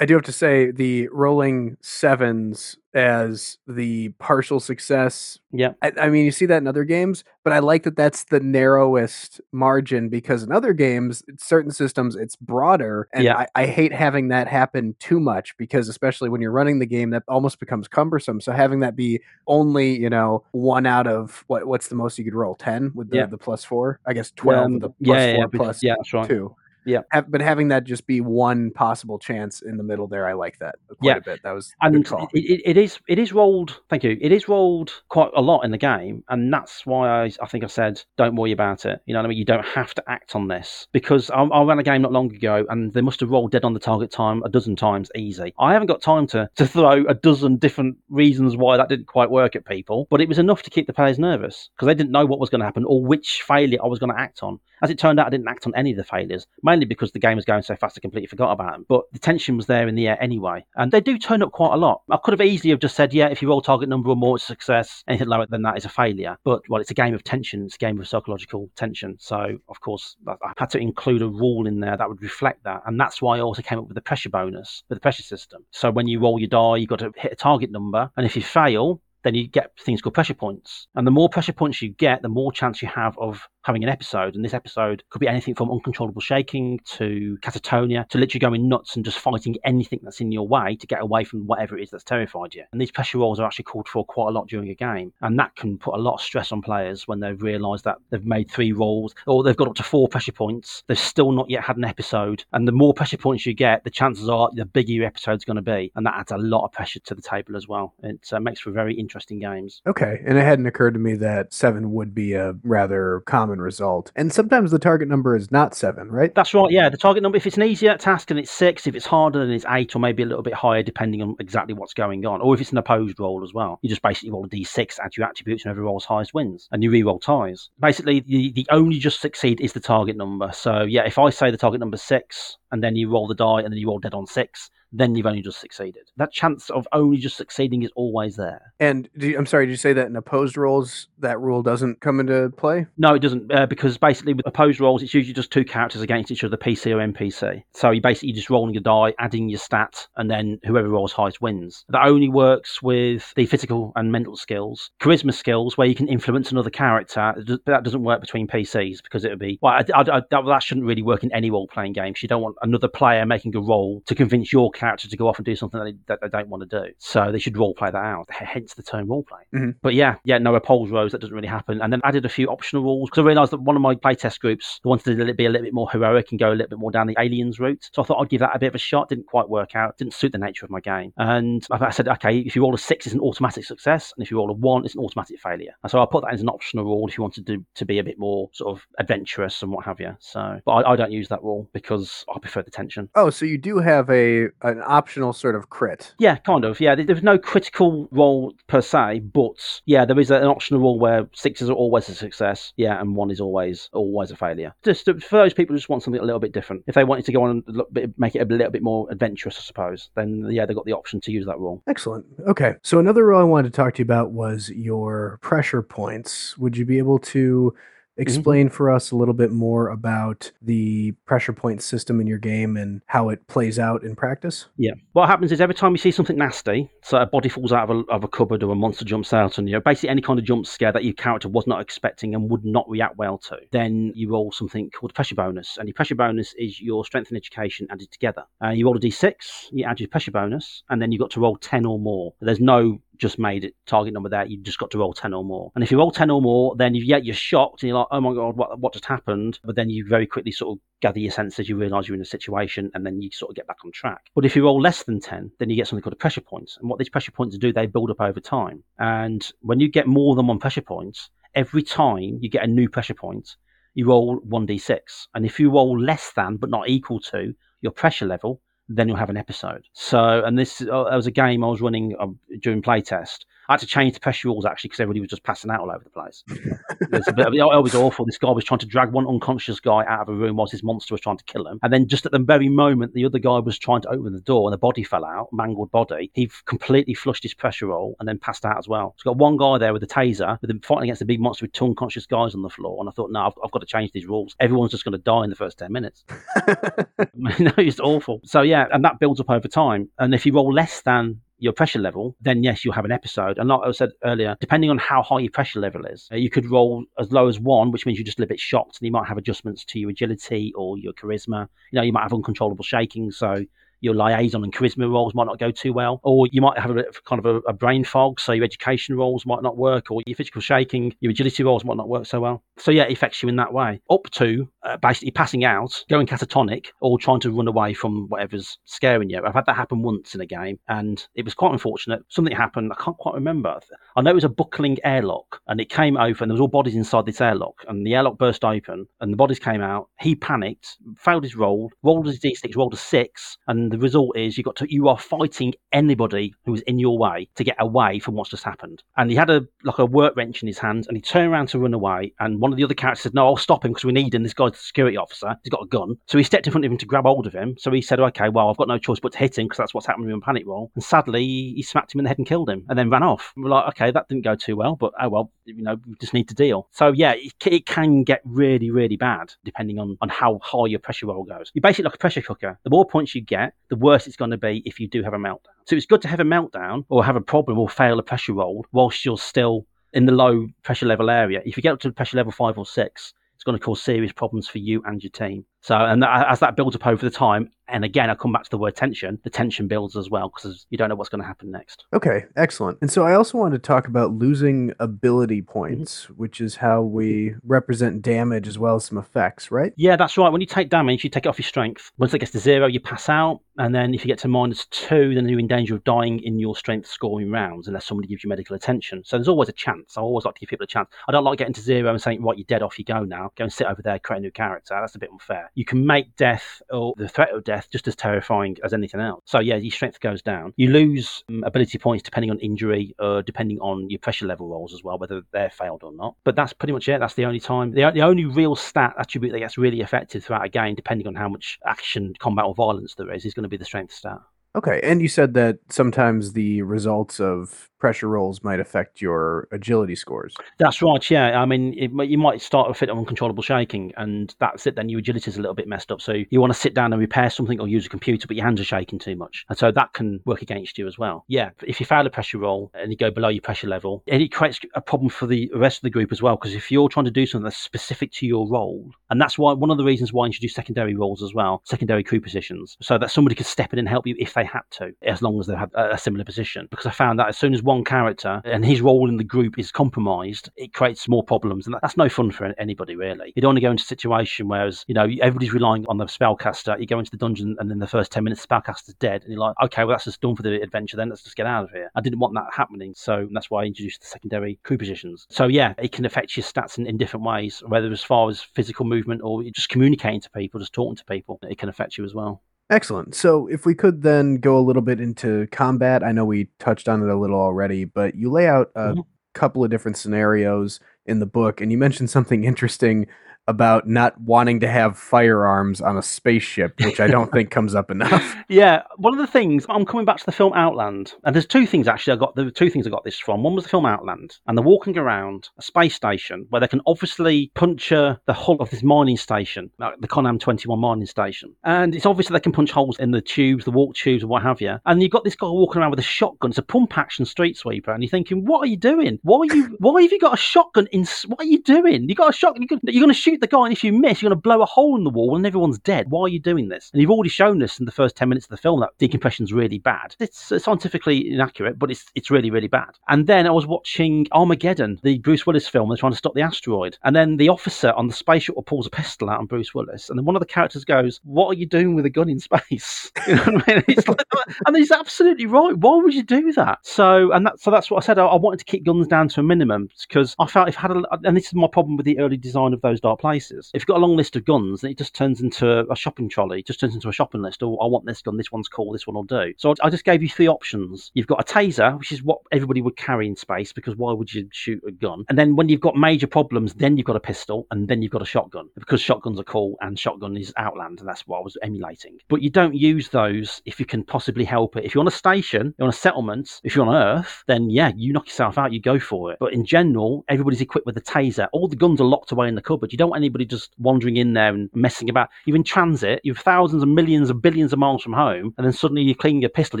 I do have to say the rolling sevens as the partial success. Yeah. I, I mean, you see that in other games, but I like that that's the narrowest margin because in other games, certain systems, it's broader. And Yeah. I, I hate having that happen too much because, especially when you're running the game, that almost becomes cumbersome. So having that be only, you know, one out of what what's the most you could roll? 10 with the, Yeah. the plus four? I guess 12 Um, with the plus yeah, yeah, four yeah, plus yeah, right. two. Yeah. Have, but having that just be one possible chance in the middle there, I like that quite Yeah. a bit. That was and it, it is it is rolled. Thank you. It is rolled quite a lot in the game, and that's why I, I think I said don't worry about it. You know what I mean? You don't have to act on this because I, I ran a game not long ago, and they must have rolled dead on the target time a dozen times easy. I haven't got time to to throw a dozen different reasons why that didn't quite work at people, but it was enough to keep the players nervous because they didn't know what was going to happen or which failure I was going to act on. As it turned out, I didn't act on any of the failures, mainly because the game was going so fast I completely forgot about them. But the tension was there in the air anyway. And they do turn up quite a lot. I could have easily have just said, yeah, if you roll target number or more, it's a success. Anything lower than that is a failure. But, well, it's a game of tension. It's a game of psychological tension. So, of course, I had to include a rule in there that would reflect that. And that's why I also came up with the pressure bonus, with the pressure system. So when you roll your die, you've got to hit a target number. And if you fail, then you get things called pressure points. And the more pressure points you get, the more chance you have of having an episode. And this episode could be anything from uncontrollable shaking to catatonia to literally going nuts and just fighting anything that's in your way to get away from whatever it is that's terrified you. And these pressure rolls are actually called for quite a lot during a game. And that can put a lot of stress on players when they've realised that they've made three rolls or they've got up to four pressure points. They've still not yet had an episode. And the more pressure points you get, the chances are the bigger your episode's going to be. And that adds a lot of pressure to the table as well. It uh, makes for very interesting games. Okay, and it hadn't occurred to me that seven would be a rather common result. And sometimes the target number is not seven, right? That's right, yeah. The target number, if it's an easier task and it's six, if it's harder then it's eight or maybe a little bit higher depending on exactly what's going on. Or if it's an opposed roll as well. You just basically roll a d6, add your attributes, and whoever rolls highest wins. And you re-roll ties. Basically, the, the only just succeed is the target number. So, yeah, if I say the target number six and then you roll the die and then you roll dead on six, then you've only just succeeded. That chance of only just succeeding is always there. And you, I'm sorry, did you say that in opposed rolls that rule doesn't come into play? No, it doesn't, uh, because basically with opposed rolls, it's usually just two characters against each other, PC or NPC. So you basically just rolling a die, adding your stat, and then whoever rolls highest wins. That only works with the physical and mental skills. Charisma skills, where you can influence another character, but that doesn't work between PCs because it would be well. I, I, I, that, that shouldn't really work in any role playing games. You don't want another player making a roll to convince your character to go off and do something that they, that they don't want to do. So they should role play that out. Hence the term role play. Mm-hmm. But yeah, yeah, no opposed rolls, That doesn't really happen. And then added a few optional rules because I realised that one of my playtest groups wanted to be a little bit more heroic and go a little bit more down the aliens route. So I thought I'd give that a bit of a shot. Didn't quite work out. Didn't suit the nature of my game. And I said, okay, if you roll a six, it's an automatic success, and if you roll a one, it's an automatic failure. And so I put that as an optional rule if you wanted to to be a bit more sort of adventurous and what have you. So, but I, I don't use that rule because I prefer the tension. Oh, so you do have a an optional sort of crit. Yeah, kind of. Yeah, there's no critical roll per se, but yeah, there is an optional rule where sixes are always a success. Yeah, and one is always always a failure. Just uh, for those people who just want something a little bit different. If they wanted to go on and bit, make it a little bit more adventurous, I suppose, then yeah, they've got the option to use that rule. Excellent. Okay, so another rule I wanted to talk to you about was your pressure points. Would you be able to Mm-hmm. explain for us a little bit more about the pressure point system in your game and how it plays out in practice? Yeah. What happens is every time you see something nasty, so a body falls out of a, of a cupboard or a monster jumps out and you, know, basically any kind of jump scare that your character was not expecting and would not react well to, then you roll something called a pressure bonus. And your pressure bonus is your strength and education added together. Uh, you roll a d6, you add your pressure bonus, and then you've got to roll 10 or more. There's no just made it target number there. You just got to roll 10 or more. And if you roll 10 or more, then you, yeah, you're shocked and you're like, oh my God, what, what just happened? But then you very quickly sort of gather your senses, you realize you're in a situation, and then you sort of get back on track. But if you roll less than 10, then you get something called a pressure points. And what these pressure points do, they build up over time. And when you get more than one pressure point, every time you get a new pressure point, you roll 1d6. And if you roll less than, but not equal to, your pressure level, then you'll have an episode. So, and this uh, was a game I was running um, during playtest. I had to change the pressure rules actually because everybody was just passing out all over the place. it, was awful. This guy was trying to drag one unconscious guy out of a room whilst his monster was trying to kill him. And then just at the very moment the other guy was trying to open the door and the body fell out, mangled body, he completely flushed his pressure roll and then passed out as well. So got one guy there with a taser with him fighting against a big monster with two unconscious guys on the floor. And I thought, no, I've, I've got to change these rules. Everyone's just going to die in the first 10 minutes. no, it's awful. So yeah, and that builds up over time. And if you roll less than your pressure level, then yes, you'll have an episode. And like I said earlier, depending on how high your pressure level is, uh, you could roll as low as one, which means you're just a little bit shocked, and you might have adjustments to your agility or your charisma. You know, you might have uncontrollable shaking, so your liaison and charisma rolls might not go too well, or you might have a bit of kind of a, a, brain fog, so your education rolls might not work, or your physical shaking, your agility rolls might not work so well. So yeah, it affects you in that way. Up to uh, basically passing out, going catatonic, or trying to run away from whatever's scaring you. I've had that happen once in a game, and it was quite unfortunate. Something happened. I can't quite remember. I know it was a buckling airlock, and it came over, and there was all bodies inside this airlock, and the airlock burst open, and the bodies came out. He panicked, failed his roll, rolled his d6, rolled a six, and the result is you got to you are fighting anybody who is in your way to get away from what's just happened. And he had a like a work wrench in his hand, and he turned around to run away. And one of the other characters said, "No, I'll stop him because we need him. This guy's the security officer. He's got a gun." So he stepped in front of him to grab hold of him. So he said, "Okay, well, I've got no choice but to hit him because that's what's happened in panic roll." And sadly, he smacked him in the head and killed him, and then ran off. We're like, "Okay, that didn't go too well, but oh well, you know, we just need to deal." So yeah, it, it can get really, really bad depending on on how high your pressure roll goes. You're basically like a pressure cooker. The more points you get, the worse it's going to be if you do have a meltdown. So it's good to have a meltdown or have a problem or fail a pressure roll whilst you're still in the low pressure level area. If you get up to pressure level five or six, it's going to cause serious problems for you and your team. So, and that, as that builds up over the time, and again, I come back to the word tension, the tension builds as well because you don't know what's going to happen next. Okay, excellent. And so I also wanted to talk about losing ability points, mm-hmm. which is how we represent damage as well as some effects, right? Yeah, that's right. When you take damage, you take it off your strength. Once it gets to zero, you pass out. And then if you get to minus two, then you're in danger of dying in your strength scoring rounds unless somebody gives you medical attention. So there's always a chance. I always like to give people a chance. I don't like getting to zero and saying, right, you're dead, off you go now. Go and sit over there, create a new character. That's a bit unfair. You can make death or the threat of death just as terrifying as anything else. So yeah, your strength goes down. You lose um, ability points depending on injury, or depending on your pressure level rolls as well, whether they're failed or not. But that's pretty much it. That's the only time, the, the only real stat attribute that gets really affected throughout a game, depending on how much action, combat, or violence there is, is going to be the strength stat. Okay, and you said that sometimes the results of pressure rolls might affect your agility scores. That's right. Yeah, I mean, it, you might start with fit of uncontrollable shaking, and that's it. Then your agility is a little bit messed up. So you want to sit down and repair something or use a computer, but your hands are shaking too much, and so that can work against you as well. Yeah, if you fail a pressure roll and you go below your pressure level, it creates a problem for the rest of the group as well. Because if you're trying to do something that's specific to your role, and that's why one of the reasons why you should do secondary roles as well, secondary crew positions, so that somebody could step in and help you if they had to, as long as they had a similar position. Because I found that as soon as one character and his role in the group is compromised, it creates more problems, and that's no fun for anybody really. You don't want to go into a situation where, you know, everybody's relying on the spellcaster. You go into the dungeon, and in the first ten minutes, the spellcaster's dead, and you're like, okay, well that's just done for the adventure. Then let's just get out of here. I didn't want that happening, so that's why I introduced the secondary crew positions. So yeah, it can affect your stats in, in different ways, whether as far as physical movement or just communicating to people, just talking to people. It can affect you as well. Excellent. So, if we could then go a little bit into combat, I know we touched on it a little already, but you lay out a mm-hmm. couple of different scenarios in the book, and you mentioned something interesting about not wanting to have firearms on a spaceship, which I don't think comes up enough. Yeah, one of the things I'm coming back to the film Outland, and there's two things actually. I got the two things I got this from. One was the film Outland, and they're walking around a space station where they can obviously puncture the hull of this mining station, like the Con-Am 21 mining station, and it's obvious they can punch holes in the tubes, the walk tubes, or what have you. And you've got this guy walking around with a shotgun. It's a pump action street sweeper, and you're thinking, what are you doing? Why are you? Why have you got a shotgun? In what are you doing? You got a shotgun. You're going to shoot the guy, and if you miss, you're going to blow a hole in the wall, and everyone's dead. Why are you doing this? And you've already shown us in the first ten minutes of the film that decompression's really bad. It's uh, scientifically inaccurate, but it's it's really really bad. And then I was watching Armageddon, the Bruce Willis film. They're trying to stop the asteroid, and then the officer on the space shuttle pulls a pistol out on Bruce Willis, and then one of the characters goes, "What are you doing with a gun in space?" you know what I mean? Like, and he's absolutely right. Why would you do that? So, and that so that's what I said. I, I wanted to keep guns down to a minimum because I felt if I had a, and this is my problem with the early design of those dark places. If you've got a long list of guns, then it just turns into a shopping trolley. It just turns into a shopping list. Oh, I want this gun. This one's cool. This one will do. So I just gave you three options. You've got a taser, which is what everybody would carry in space because why would you shoot a gun? And then when you've got major problems, then you've got a pistol, and then you've got a shotgun because shotguns are cool and shotgun is Outland, and that's what I was emulating. But you don't use those if you can possibly help it. If you're on a station, you're on a settlement, if you're on Earth, then yeah, you knock yourself out, you go for it. But in general, everybody's equipped with a taser. All the guns are locked away in the cupboard. You don't anybody just wandering in there and messing about. You're in transit, you're thousands and millions and billions of miles from home, and then suddenly you're cleaning a pistol,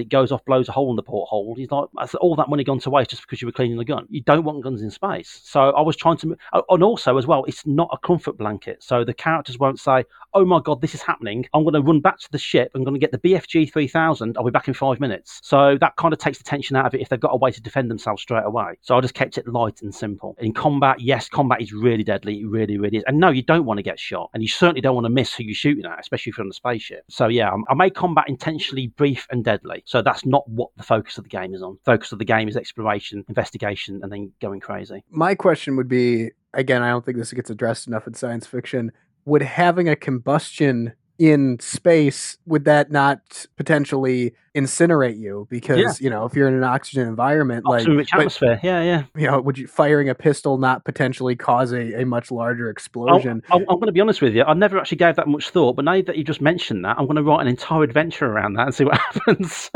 it goes off, blows a hole in the porthole. He's like, all that money gone to waste just because you were cleaning the gun. You don't want guns in space. So I was trying to, oh, and also as well, it's not a comfort blanket. So the characters won't say, oh my God, this is happening. I'm going to run back to the ship. I'm going to get the BFG 3000. I'll be back in five minutes. So that kind of takes the tension out of it if they've got a way to defend themselves straight away. So I just kept it light and simple. In combat, yes, combat is really deadly. It really, really is. And no, you don't want to get shot. And you certainly don't want to miss who you're shooting at, especially if you're on a spaceship. So yeah, I made combat intentionally brief and deadly. So that's not what the focus of the game is on. Focus of the game is exploration, investigation, and then going crazy. My question would be again, I don't think this gets addressed enough in science fiction. Would having a combustion in space, would that not potentially incinerate you? Because yeah. you know, if you're in an oxygen environment, oxygen like atmosphere, yeah, yeah. You know, would you firing a pistol not potentially cause a, a much larger explosion? i am going to be honest with you. I never actually gave that much thought, but now that you just mentioned that, I'm going to write an entire adventure around that and see what happens.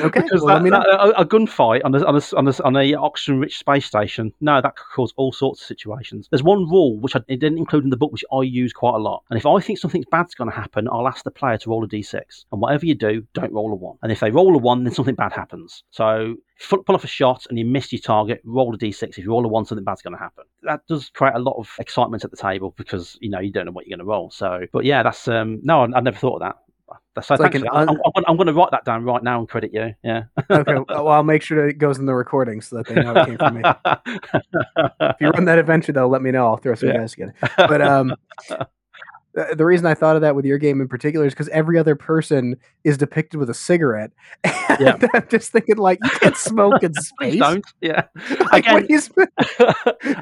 Okay, because well, that, that, a, a, gunfight on a, on a, on a, on a oxygen-rich space station, no, that could cause all sorts of situations. There's one rule which I didn't include in the book, which I use quite a lot. And if I think something bad's going to happen, I'll ask the player to roll a d6. And whatever you do, don't roll a one. And if they roll a one, then something bad happens. So pull off a shot and you miss your target, roll a d6. If you roll a one, something bad's going to happen. That does create a lot of excitement at the table because you know you don't know what you're going to roll. So, but yeah, that's um no, I, I never thought of that. That's so like an un- I'm, I'm, going to write that down right now and credit you. Yeah. okay. Well, I'll make sure that it goes in the recording so that they know it came from me. if you run that adventure, though, let me know. I'll throw some yeah. guys again. But um, the reason I thought of that with your game in particular is because every other person is depicted with a cigarette. Yeah. I'm just thinking, like, you can't smoke in space. don't. Yeah. Like, again,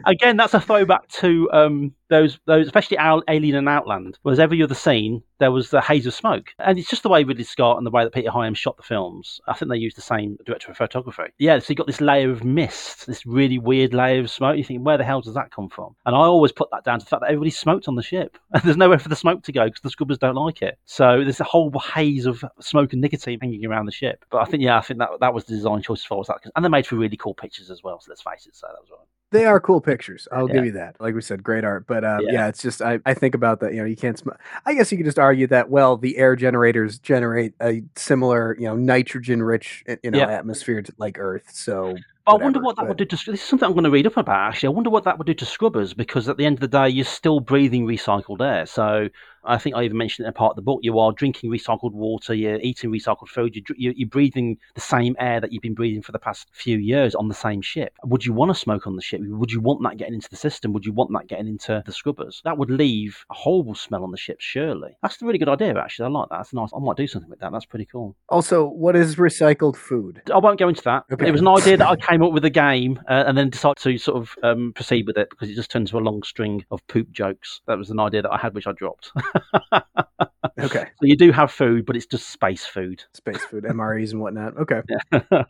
again, that's a throwback to um, those those especially Alien and Outland, was every other scene there was the haze of smoke, and it's just the way Ridley Scott and the way that Peter Hyams shot the films. I think they used the same director of photography. Yeah, so you got this layer of mist, this really weird layer of smoke. You think, where the hell does that come from? And I always put that down to the fact that everybody smoked on the ship. and There's nowhere for the smoke to go because the scrubbers don't like it. So there's a whole haze of smoke and nicotine hanging around the ship. But I think, yeah, I think that that was the design choice far as that. And they made for really cool pictures as well. So let's face it. So that was right. They are cool pictures. I'll yeah. give you that. Like we said, great art. But uh, yeah. yeah. it's just I, I think about that. You know, you can't. Sm- I guess you could just argue that well, the air generators generate a similar, you know, nitrogen-rich, you know, yeah. atmosphere to, like Earth. So I wonder what that would do to. This is something I'm going to read up about. Actually, I wonder what that would do to scrubbers because at the end of the day, you're still breathing recycled air. So I think I even mentioned it in part of the book. You are drinking recycled water, you're eating recycled food, you're, you're, breathing the same air that you've been breathing for the past few years on the same ship. Would you want to smoke on the ship? Would you want that getting into the system? Would you want that getting into the scrubbers? That would leave a horrible smell on the ship, surely. That's a really good idea, actually. I like that. That's nice. I might do something with that. That's pretty cool. Also, what is recycled food? I won't go into that. Okay. It was an idea that I came up with the game uh, and then decided to sort of um, proceed with it because it just turned into a long string of poop jokes. That was an idea that I had, which I dropped. Okay. So you do have food, but it's just space food. Space food, MREs and whatnot. Okay. Yeah.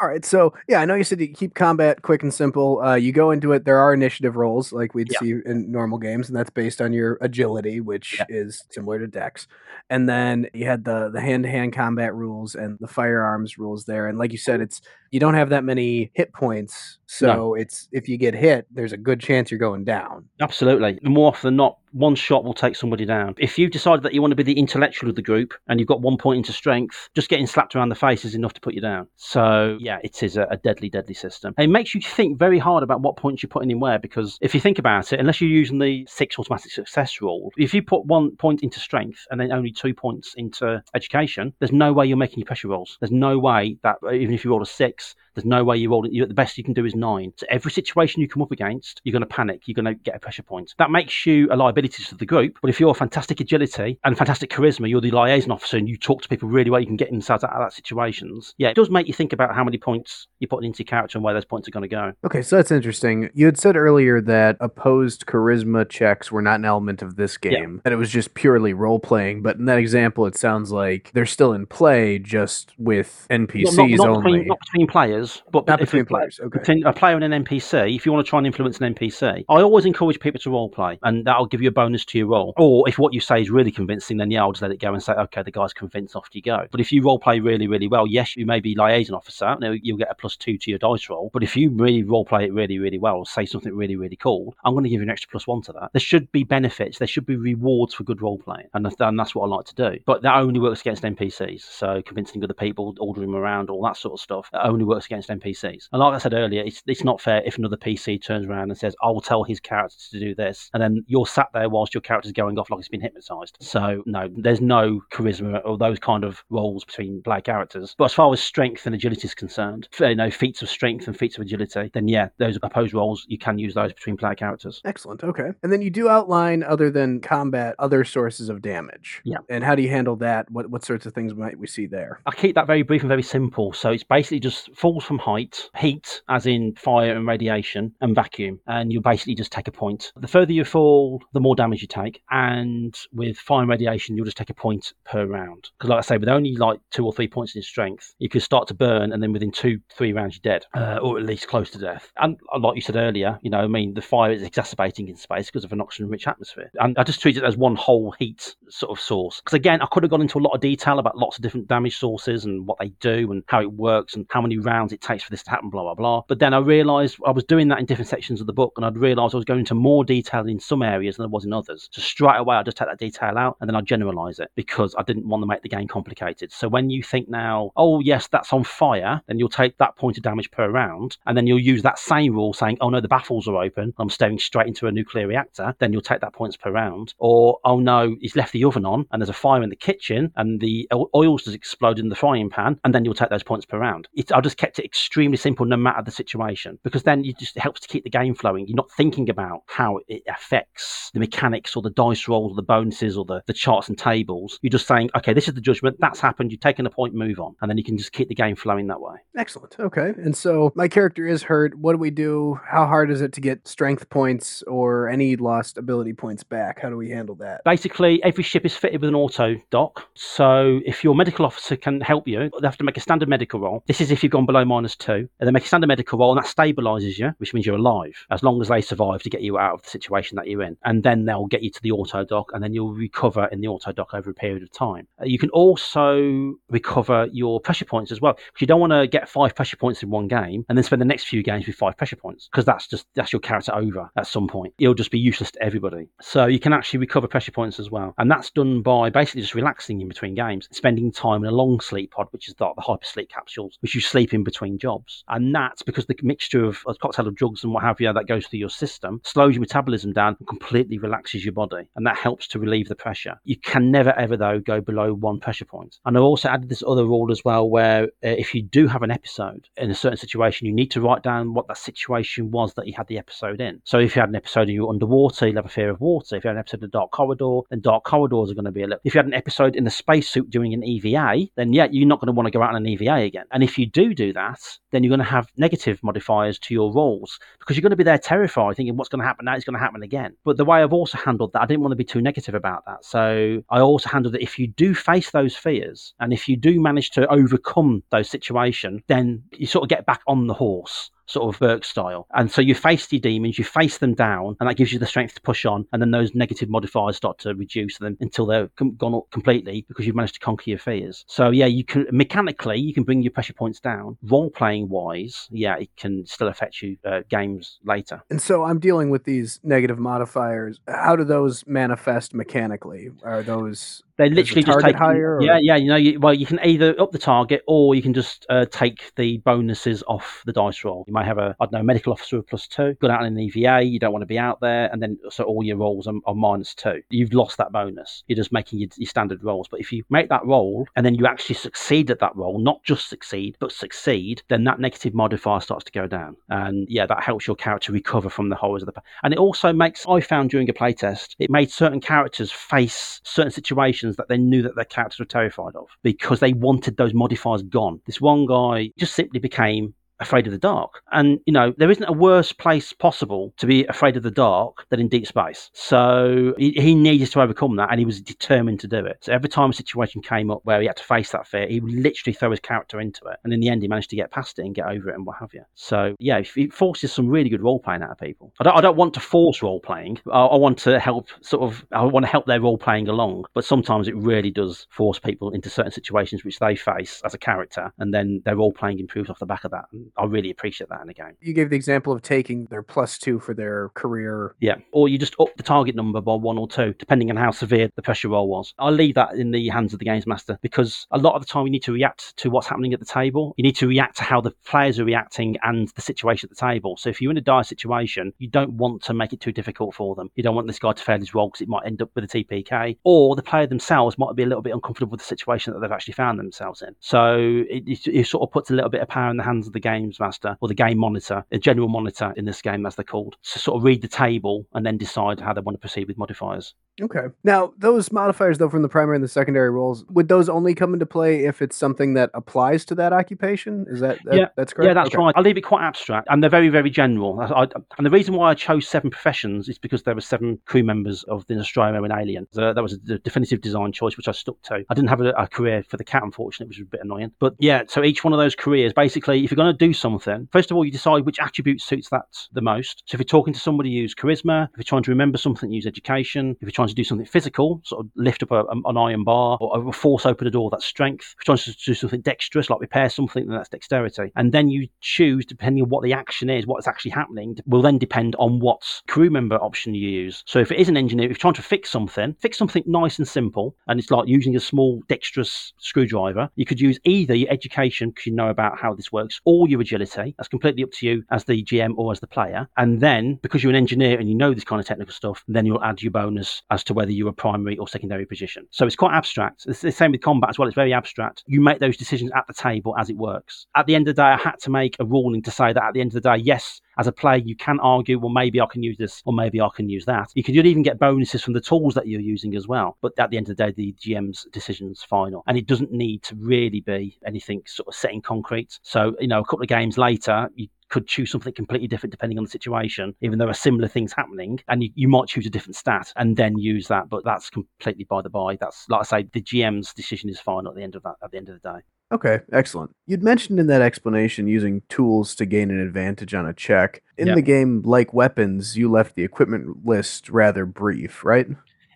All right. So yeah, I know you said you keep combat quick and simple. Uh, you go into it. There are initiative rolls like we'd yeah. see in normal games, and that's based on your agility, which yeah. is similar to Dex. And then you had the the hand to hand combat rules and the firearms rules there. And like you said, it's you don't have that many hit points, so no. it's if you get hit, there's a good chance you're going down. Absolutely. More often than not, one shot will take somebody down. If you decide that you want to be the intellectual of the group and you've got one point into strength, just getting slapped around the face is enough to put you down. So yeah, it is a, a deadly, deadly system. It makes you think very hard about what points you're putting in where because if you think about it, unless you're using the six automatic success rule, if you put one point into strength and then only two points into education, there's no way you're making your pressure rolls. There's no way that even if you roll a six, there's no way you roll it. The best you can do is nine. So every situation you come up against, you're going to panic. You're going to get a pressure point. That makes you a liability to the group. But if you're a fantastic agility and fantastic charisma, you're the liaison officer and you talk to people really well, you can get inside out of that situations. Yeah, it does make you think about how many points you're putting into your character and where those points are going to go. Okay, so that's interesting. You had said earlier that opposed charisma checks were not an element of this game, yeah. that it was just purely role playing. But in that example, it sounds like they're still in play, just with NPCs not, not, not only. Between, not between players players, but not between players. Okay, between a player and an NPC. If you want to try and influence an NPC, I always encourage people to role play, and that'll give you a bonus to your roll. Or if what you say is really convincing, then yeah, I'll just let it go and say, okay, the guy's convinced, off you go. But if you role play really, really well, yes, you may be liaison officer, and you'll get a plus two to your dice roll. But if you really role play it really, really well, say something really, really cool, I'm going to give you an extra plus one to that. There should be benefits. There should be rewards for good role playing, and, that's what I like to do. But that only works against NPCs. So convincing other people, ordering them around, all that sort of stuff, only works against NPCs. And like I said earlier, it's, it's not fair if another PC turns around and says, I'll tell his character to do this. And then you're sat there whilst your character's going off like it's been hypnotized. So, no, there's no charisma or those kind of rolls between player characters. But as far as strength and agility is concerned, you know, feats of strength and feats of agility, then yeah, those opposed rolls, you can use those between player characters. Excellent. Okay. And then you do outline, other than combat, other sources of damage. Yeah. And how do you handle that? What, what sorts of things might we see there? I keep that very brief and very simple. So it's basically just falls from height, heat, as in fire and radiation, and vacuum, and you basically just take a point. The further you fall, the more damage you take, and with fire and radiation, you'll just take a point per round. Because, like I say, with only like two or three points in strength, you could start to burn, and then within two, three rounds, you're dead, uh, or at least close to death. And uh, like you said earlier, you know, I mean, the fire is exacerbating in space because of an oxygen-rich atmosphere, and I just treat it as one whole heat sort of source. Because again, I could have gone into a lot of detail about lots of different damage sources and what they do and how it works and how many rounds it takes for this to happen, blah blah blah. But then I realised I was doing that in different sections of the book, and I'd realised I was going into more detail in some areas than I was in others. So straight away, I just take that detail out and then I generalise it because I didn't want to make the game complicated. So when you think now, oh yes, that's on fire, then you'll take that point of damage per round, and then you'll use that same rule saying, oh no, the baffles are open, I'm staring straight into a nuclear reactor. Then you'll take that points per round. Or oh no, he's left the oven on and there's a fire in the kitchen and the oils just exploded in the frying pan, and then you'll take those points per round. It, I just kept it extremely simple, no matter the situation situation because then you just it helps to keep the game flowing. You're not thinking about how it affects the mechanics or the dice rolls or the bonuses or the, the charts and tables. You're just saying, okay, this is the judgment, that's happened, you've taken a point, move on. And then you can just keep the game flowing that way. Excellent. Okay. And so my character is hurt. What do we do? How hard is it to get strength points or any lost ability points back? How do we handle that? Basically, every ship is fitted with an auto dock. So if your medical officer can help you, they have to make a standard medical roll. This is if you've gone below minus two. And they make a standard medical roll and that stabilizes you, which means you're alive as long as they survive to get you out of the situation that you're in. And then they'll get you to the autodoc and then you'll recover in the autodoc over a period of time. Uh, you can also recover your pressure points as well because you don't want to get five pressure points in one game and then spend the next few games with five pressure points because that's just that's your character over at some point. It'll just be useless to everybody. So you can actually recover pressure points as well, and that's done by basically just relaxing in between games, spending time in a long sleep pod, which is the, the hyper sleep capsules, which you sleep in between jobs, and that's because the mixture of a cocktail of drugs and what have you that goes through your system slows your metabolism down and completely relaxes your body, and that helps to relieve the pressure. You can never ever though go below one pressure point. And I also added this other rule as well, where uh, if you do have an episode in a certain situation, you need to write down what that situation was that you had the episode in. So if you had an episode and you were underwater, you'll have a fear of water. If you had an episode of Dark Corridor, then Dark Corridors are going to be a little. If you had an episode in a spacesuit doing an EVA, then yeah, you're not going to want to go out on an EVA again. And if you do do that, then you're going to have negative modifiers to your rolls because you're going to be there terrified, thinking what's going to happen now is going to happen again. But the way I've also handled that, I didn't want to be too negative about that. So I also handled it if you do face those fears and if you do manage to overcome those situations, then you sort of get back on the horse sort of Burke style. And so you face your demons, you face them down, and that gives you the strength to push on. And then those negative modifiers start to reduce them until they're com- gone up completely because you've managed to conquer your fears. So yeah, you can mechanically you can bring your pressure points down. Role playing wise, yeah, it can still affect you uh, games later. And so I'm dealing with these negative modifiers. How do those manifest mechanically? Are those they literally the just take higher. Or? Yeah, yeah. You know, you, well, you can either up the target or you can just uh, take the bonuses off the dice roll. You might have a I don't know medical officer of plus two. Got out in an EVA, you don't want to be out there, and then so all your rolls are, are minus two. You've lost that bonus. You're just making your, your standard rolls. But if you make that roll and then you actually succeed at that roll, not just succeed but succeed, then that negative modifier starts to go down, and yeah, that helps your character recover from the horrors of the. And it also makes I found during a playtest, it made certain characters face certain situations that they knew that their characters were terrified of because they wanted those modifiers gone. This one guy just simply became afraid of the dark. And, you know, there isn't a worse place possible to be afraid of the dark than in deep space. So he, he needed to overcome that and he was determined to do it. So every time a situation came up where he had to face that fear, he would literally throw his character into it. And in the end, he managed to get past it and get over it and what have you. So, yeah, it forces some really good role playing out of people. I don't, I don't want to force role playing. I, I want to help sort of, I want to help their role playing along. But sometimes it really does force people into certain situations which they face as a character. And then their role playing improves off the back of that. I really appreciate that in a game. You gave the example of taking their plus two for their career. Yeah, or you just up the target number by one or two, depending on how severe the pressure roll was. I'll leave that in the hands of the games master because a lot of the time you need to react to what's happening at the table. You need to react to how the players are reacting and the situation at the table. So if you're in a dire situation, you don't want to make it too difficult for them. You don't want this guy to fail his roll because it might end up with a TPK, or the player themselves might be a little bit uncomfortable with the situation that they've actually found themselves in. So it, it, it sort of puts a little bit of power in the hands of the games master or the game monitor, a general monitor in this game, as they're called, to sort of read the table and then decide how they want to proceed with modifiers. Okay. Now, those modifiers, though, from the primary and the secondary roles, would those only come into play if it's something that applies to that occupation? Is that, that yeah, that's correct? Yeah, that's okay. right. I'll leave it quite abstract, and they're very, very general. I, I, and the reason why I chose seven professions is because there were seven crew members of the Nostromo and Alien. So that was a definitive design choice, which I stuck to. I didn't have a, a career for the cat, unfortunately, which was a bit annoying. But yeah, so each one of those careers, basically, if you're going to do something, first of all, you decide which attribute suits that the most. So if you're talking to somebody, use charisma. If you're trying to remember something, use education. If you're trying to do something physical, sort of lift up a, um, an iron bar or force open a door, that's strength. If you're trying to do something dexterous, like repair something, then that's dexterity. And then you choose, depending on what the action is, what's actually happening, will then depend on what crew member option you use. So if it is an engineer, if you're trying to fix something, fix something nice and simple, and it's like using a small dexterous screwdriver, you could use either your education, because you know about how this works, or your agility. That's completely up to you as the GM or as the player. And then, because you're an engineer and you know this kind of technical stuff, then you'll add your bonus as as to whether you're a primary or secondary position. So it's quite abstract. It's the same with combat as well. It's very abstract. You make those decisions at the table as it works. At the end of the day, I had to make a ruling to say that at the end of the day, yes, as a player, you can argue, well, maybe I can use this or maybe I can use that. You can even get bonuses from the tools that you're using as well. But at the end of the day, the GM's decision's final. And it doesn't need to really be anything sort of set in concrete. So, you know, a couple of games later, you could choose something completely different depending on the situation, even though there are similar things happening. And you, you might choose a different stat and then use that, but that's completely by the by. That's like I say, the GM's decision is final at the end of that at the end of the day. Okay, excellent. You'd mentioned in that explanation using tools to gain an advantage on a check. In Yep. the game, like weapons, you left the equipment list rather brief, right?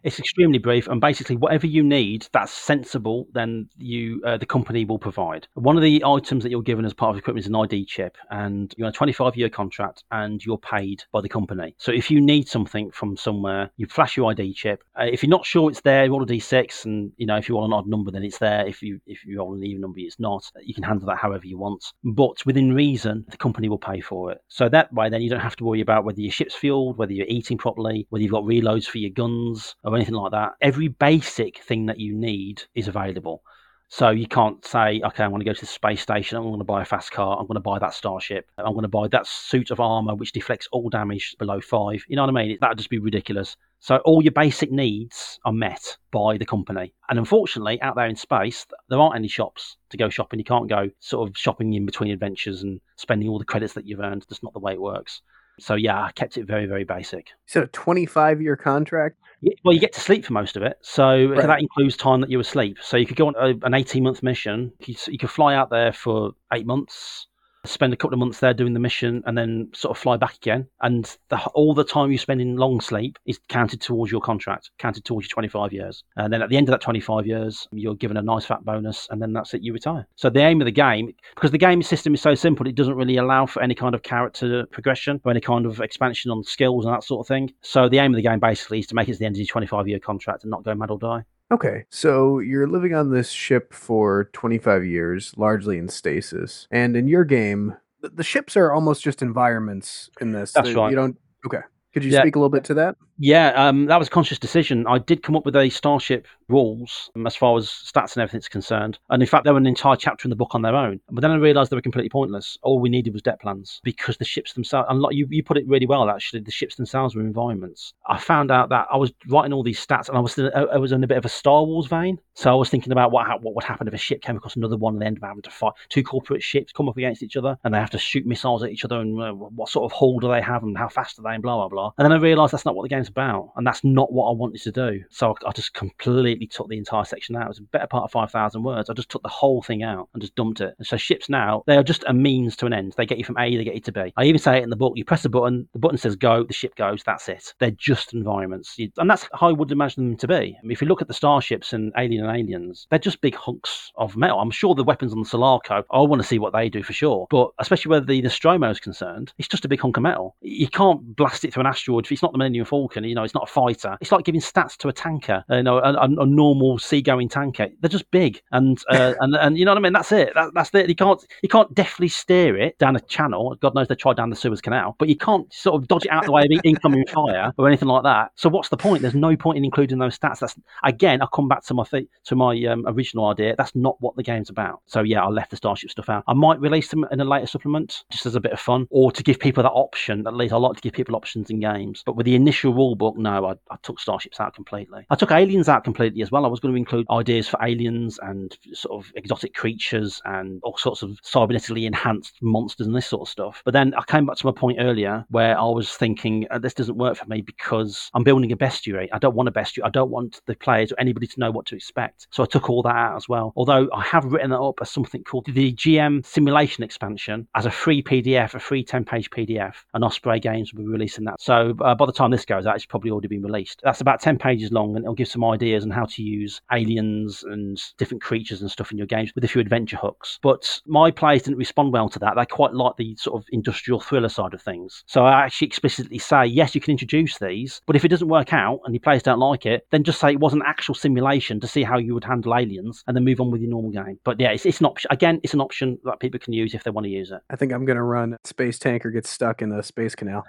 It's extremely brief, and basically, whatever you need that's sensible, then you uh, the company will provide. One of the items that you're given as part of equipment is an ID chip, and you're on a 25 year contract, and you're paid by the company. So if you need something from somewhere, you flash your ID chip. Uh, if you're not sure it's there, you roll a d6, and you know if you want an odd number, then it's there. If you if you roll an even number, it's not. You can handle that however you want, but within reason, the company will pay for it. So that way, then you don't have to worry about whether your ship's fueled, whether you're eating properly, whether you've got reloads for your guns or anything like that. Every basic thing that you need is available. So you can't say, okay, I'm going to go to the space station. I'm going to buy a fast car. I'm going to buy that starship. I'm going to buy that suit of armor which deflects all damage below five. You know what I mean? That would just be ridiculous. So all your basic needs are met by the company. And unfortunately, out there in space, there aren't any shops to go shopping. You can't go sort of shopping in between adventures and spending all the credits that you've earned. That's not the way it works. So yeah, I kept it very, very basic. So a 25 year contract? Yeah, Well, you get to sleep for most of it, so Right. that includes time that you're asleep. So you could go on a, an 18 month mission. You, you could fly out there for eight months, spend a couple of months there doing the mission, and then sort of fly back again. And the, all the time you spend in long sleep is counted towards your contract, counted towards your 25 years. And then at the end of that 25 years, you're given a nice fat bonus, and then that's it. You retire. So the aim of the game, because the game system is so simple, it doesn't really allow for any kind of character progression or any kind of expansion on skills and that sort of thing. So the aim of the game basically is to make it to the end of your 25 year contract and not go mad or die. Okay, so you're living on this ship for 25 years, largely in stasis. And in your game, the, ships are almost just environments in this. That's right. You don't. Okay. Could you Yeah. speak a little bit to that? Yeah, um, that was a conscious decision. I did come up with a Starship rules um, as far as stats and everything's concerned. And in fact, there were an entire chapter in the book on their own. But then I realised they were completely pointless. All we needed was deck plans because the ships themselves, and like you, you put it really well, actually, the ships themselves were environments. I found out that I was writing all these stats and I was, still, I was in a bit of a Star Wars vein. So I was thinking about what, what would happen if a ship came across another one and they ended up having to fight. Two corporate ships come up against each other and they have to shoot missiles at each other and uh, what sort of hull do they have and how fast are they and blah, blah, blah. And then I realised that's not what the game's about and that's not what I wanted to do. So I, I just completely took the entire section out. It was a better part of 5,000 words. I just took the whole thing out and just dumped it. And so ships now, they are just a means to an end. They get you from A, they get you to B. I even say it in the book. You press a button, the button says go, the ship goes, that's it. They're just environments. You, and that's how I would imagine them to be. I mean, if you look at the starships and Alien and Aliens, they're just big hunks of metal. I'm sure the weapons on the Sulaco, I want to see what they do for sure. But especially where the Nostromo is concerned, it's just a big hunk of metal. You can't blast it through an asteroid. If it's not the Millennium Falcon, you know, it's not a fighter. It's like giving stats to a tanker, you know, a, a, normal seagoing tanker. They're just big. And, uh, and, and you know what I mean? That's it. That, that's it. You can't, you can't definitely steer it down a channel. God knows they tried down the Suez Canal, but you can't sort of dodge it out of the way of incoming fire or anything like that. So what's the point? There's no point in including those stats. That's again, I come back to my th- to my um, original idea. That's not what the game's about. So yeah, I left the Starship stuff out. I might release them in a later supplement just as a bit of fun, or to give people that option. At least I like to give people options in games. But with the initial rule book, no, I, I took Starships out completely. I took Aliens out completely as well. I was going to include ideas for aliens and sort of exotic creatures and all sorts of cybernetically enhanced monsters and this sort of stuff. But then I came back to my point earlier where I was thinking uh, this doesn't work for me because I'm building a bestiary. I don't want a bestiary. I don't want the players or anybody to know what to expect. So I took all that out as well. Although I have written that up as something called the GM Simulator Expansion as a free PDF, a free 10 page PDF, and Osprey Games will be releasing that. So uh, by the time this goes out, it's probably already been released. That's about 10 pages long and it'll give some ideas on how to use aliens and different creatures and stuff in your games with a few adventure hooks. But my players didn't respond well to that. They quite like the sort of industrial thriller side of things. So I actually explicitly say, yes, you can introduce these, but if it doesn't work out and your players don't like it, then just say it was an actual simulation to see how you would handle aliens and then move on with your normal game. But yeah, it's, it's an option. Again, it's an option that people can use if they want to use it. I think I'm going to run Space Tanker gets stuck in the space canal.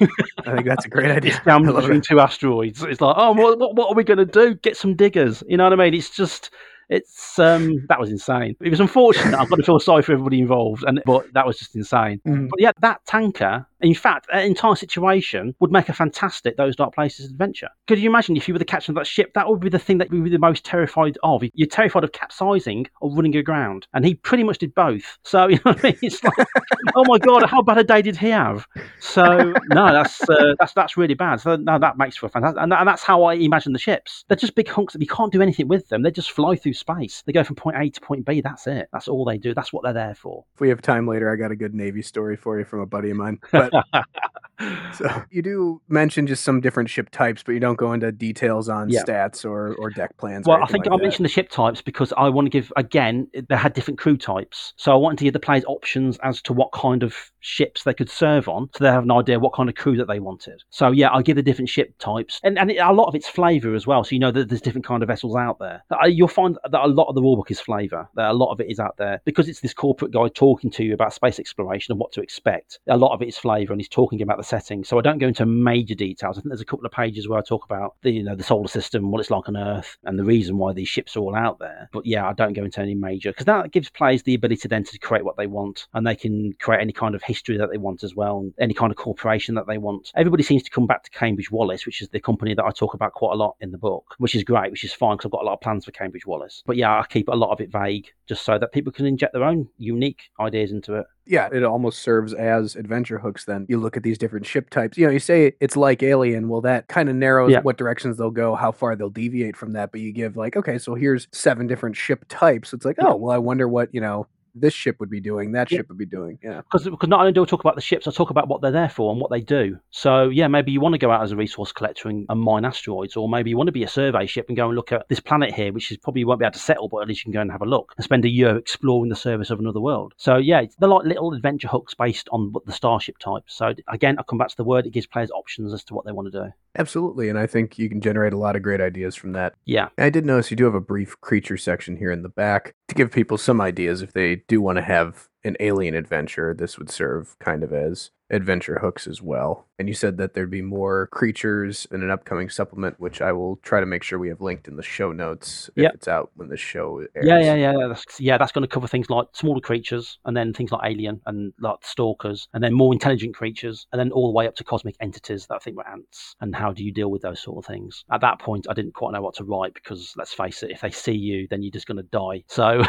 I think that's a great idea. Between two asteroids. It's like, oh, what, what are we going to do? Get some diggers. You know what I mean? It's just it's um that was insane. It was unfortunate. I've got to feel sorry for everybody involved, and but that was just insane. Mm. But yeah, that tanker in fact, that entire situation would make a fantastic Those Dark Places adventure. Could you imagine if you were the captain of that ship? That would be the thing that you would be the most terrified of. You're terrified of capsizing or running aground. And he pretty much did both. So, you know what I mean? It's like, oh my God, how bad a day did he have? So, no, that's uh, that's that's really bad. So, no, that makes for a fantastic. And, and that's how I imagine the ships. They're just big hunks that you can't do anything with them. They just fly through space. They go from point A to point B. That's it. That's all they do. That's what they're there for. If we have time later, I got a good Navy story for you from a buddy of mine. But so you do mention just some different ship types, but you don't go into details on yeah. stats or, or deck plans. Well, I think like I that. mentioned the ship types because I want to give again they had different crew types, so I wanted to give the players options as to what kind of ships they could serve on, so they have an idea what kind of crew that they wanted. So yeah, I give the different ship types, and and it, a lot of it's flavour as well. So you know that there's different kind of vessels out there. You'll find that a lot of the rulebook is flavour. That a lot of it is out there because it's this corporate guy talking to you about space exploration and what to expect. A lot of it is flavour, and he's talking about the setting. So I don't go into major details. I think there's a couple of pages where I talk about the you know the solar system, what it's like on Earth, and the reason why these ships are all out there. But yeah, I don't go into any major because that gives players the ability then to create what they want, and they can create any kind of history that they want as well, and any kind of corporation that they want. Everybody seems to come back to Cambridge Wallace, which is the company that I talk about quite a lot in the book, which is great, which is fine because I've got a lot of plans for Cambridge Wallace. But yeah, I keep a lot of it vague just so that people can inject their own unique ideas into it yeah, it almost serves as adventure hooks. Then you look at these different ship types. You know, you say it's like Alien. Well, that kind of narrows yeah. what directions they'll go, how far they'll deviate from that. But you give like, okay, so here's seven different ship types. It's like, oh, well, I wonder what you know this ship would be doing, that yeah. ship would be doing. Yeah. Because because not only do I talk about the ships, I talk about what they're there for and what they do. So yeah, maybe you want to go out as a resource collector and, and mine asteroids, or maybe you want to be a survey ship and go and look at this planet here, which is probably you won't be able to settle, but at least you can go and have a look and spend a year exploring the surface of another world. So yeah, they're like little adventure hooks based on the starship type. So again, I come back to the word; it gives players options as to what they want to do. Absolutely, and I think you can generate a lot of great ideas from that. Yeah, I did notice you do have a brief creature section here in the back to give people some ideas if they do want to have an alien adventure. This would serve kind of as adventure hooks as well. And you said that there'd be more creatures in an upcoming supplement, which I will try to make sure we have linked in the show notes if yep. it's out when the show airs. Yeah, yeah, yeah. That's, yeah, that's going to cover things like smaller creatures, and then things like alien and like stalkers, and then more intelligent creatures, and then all the way up to cosmic entities that I think were ants. And how do you deal with those sort of things? At that point, I didn't quite know what to write because let's face it, if they see you, then you're just going to die. So,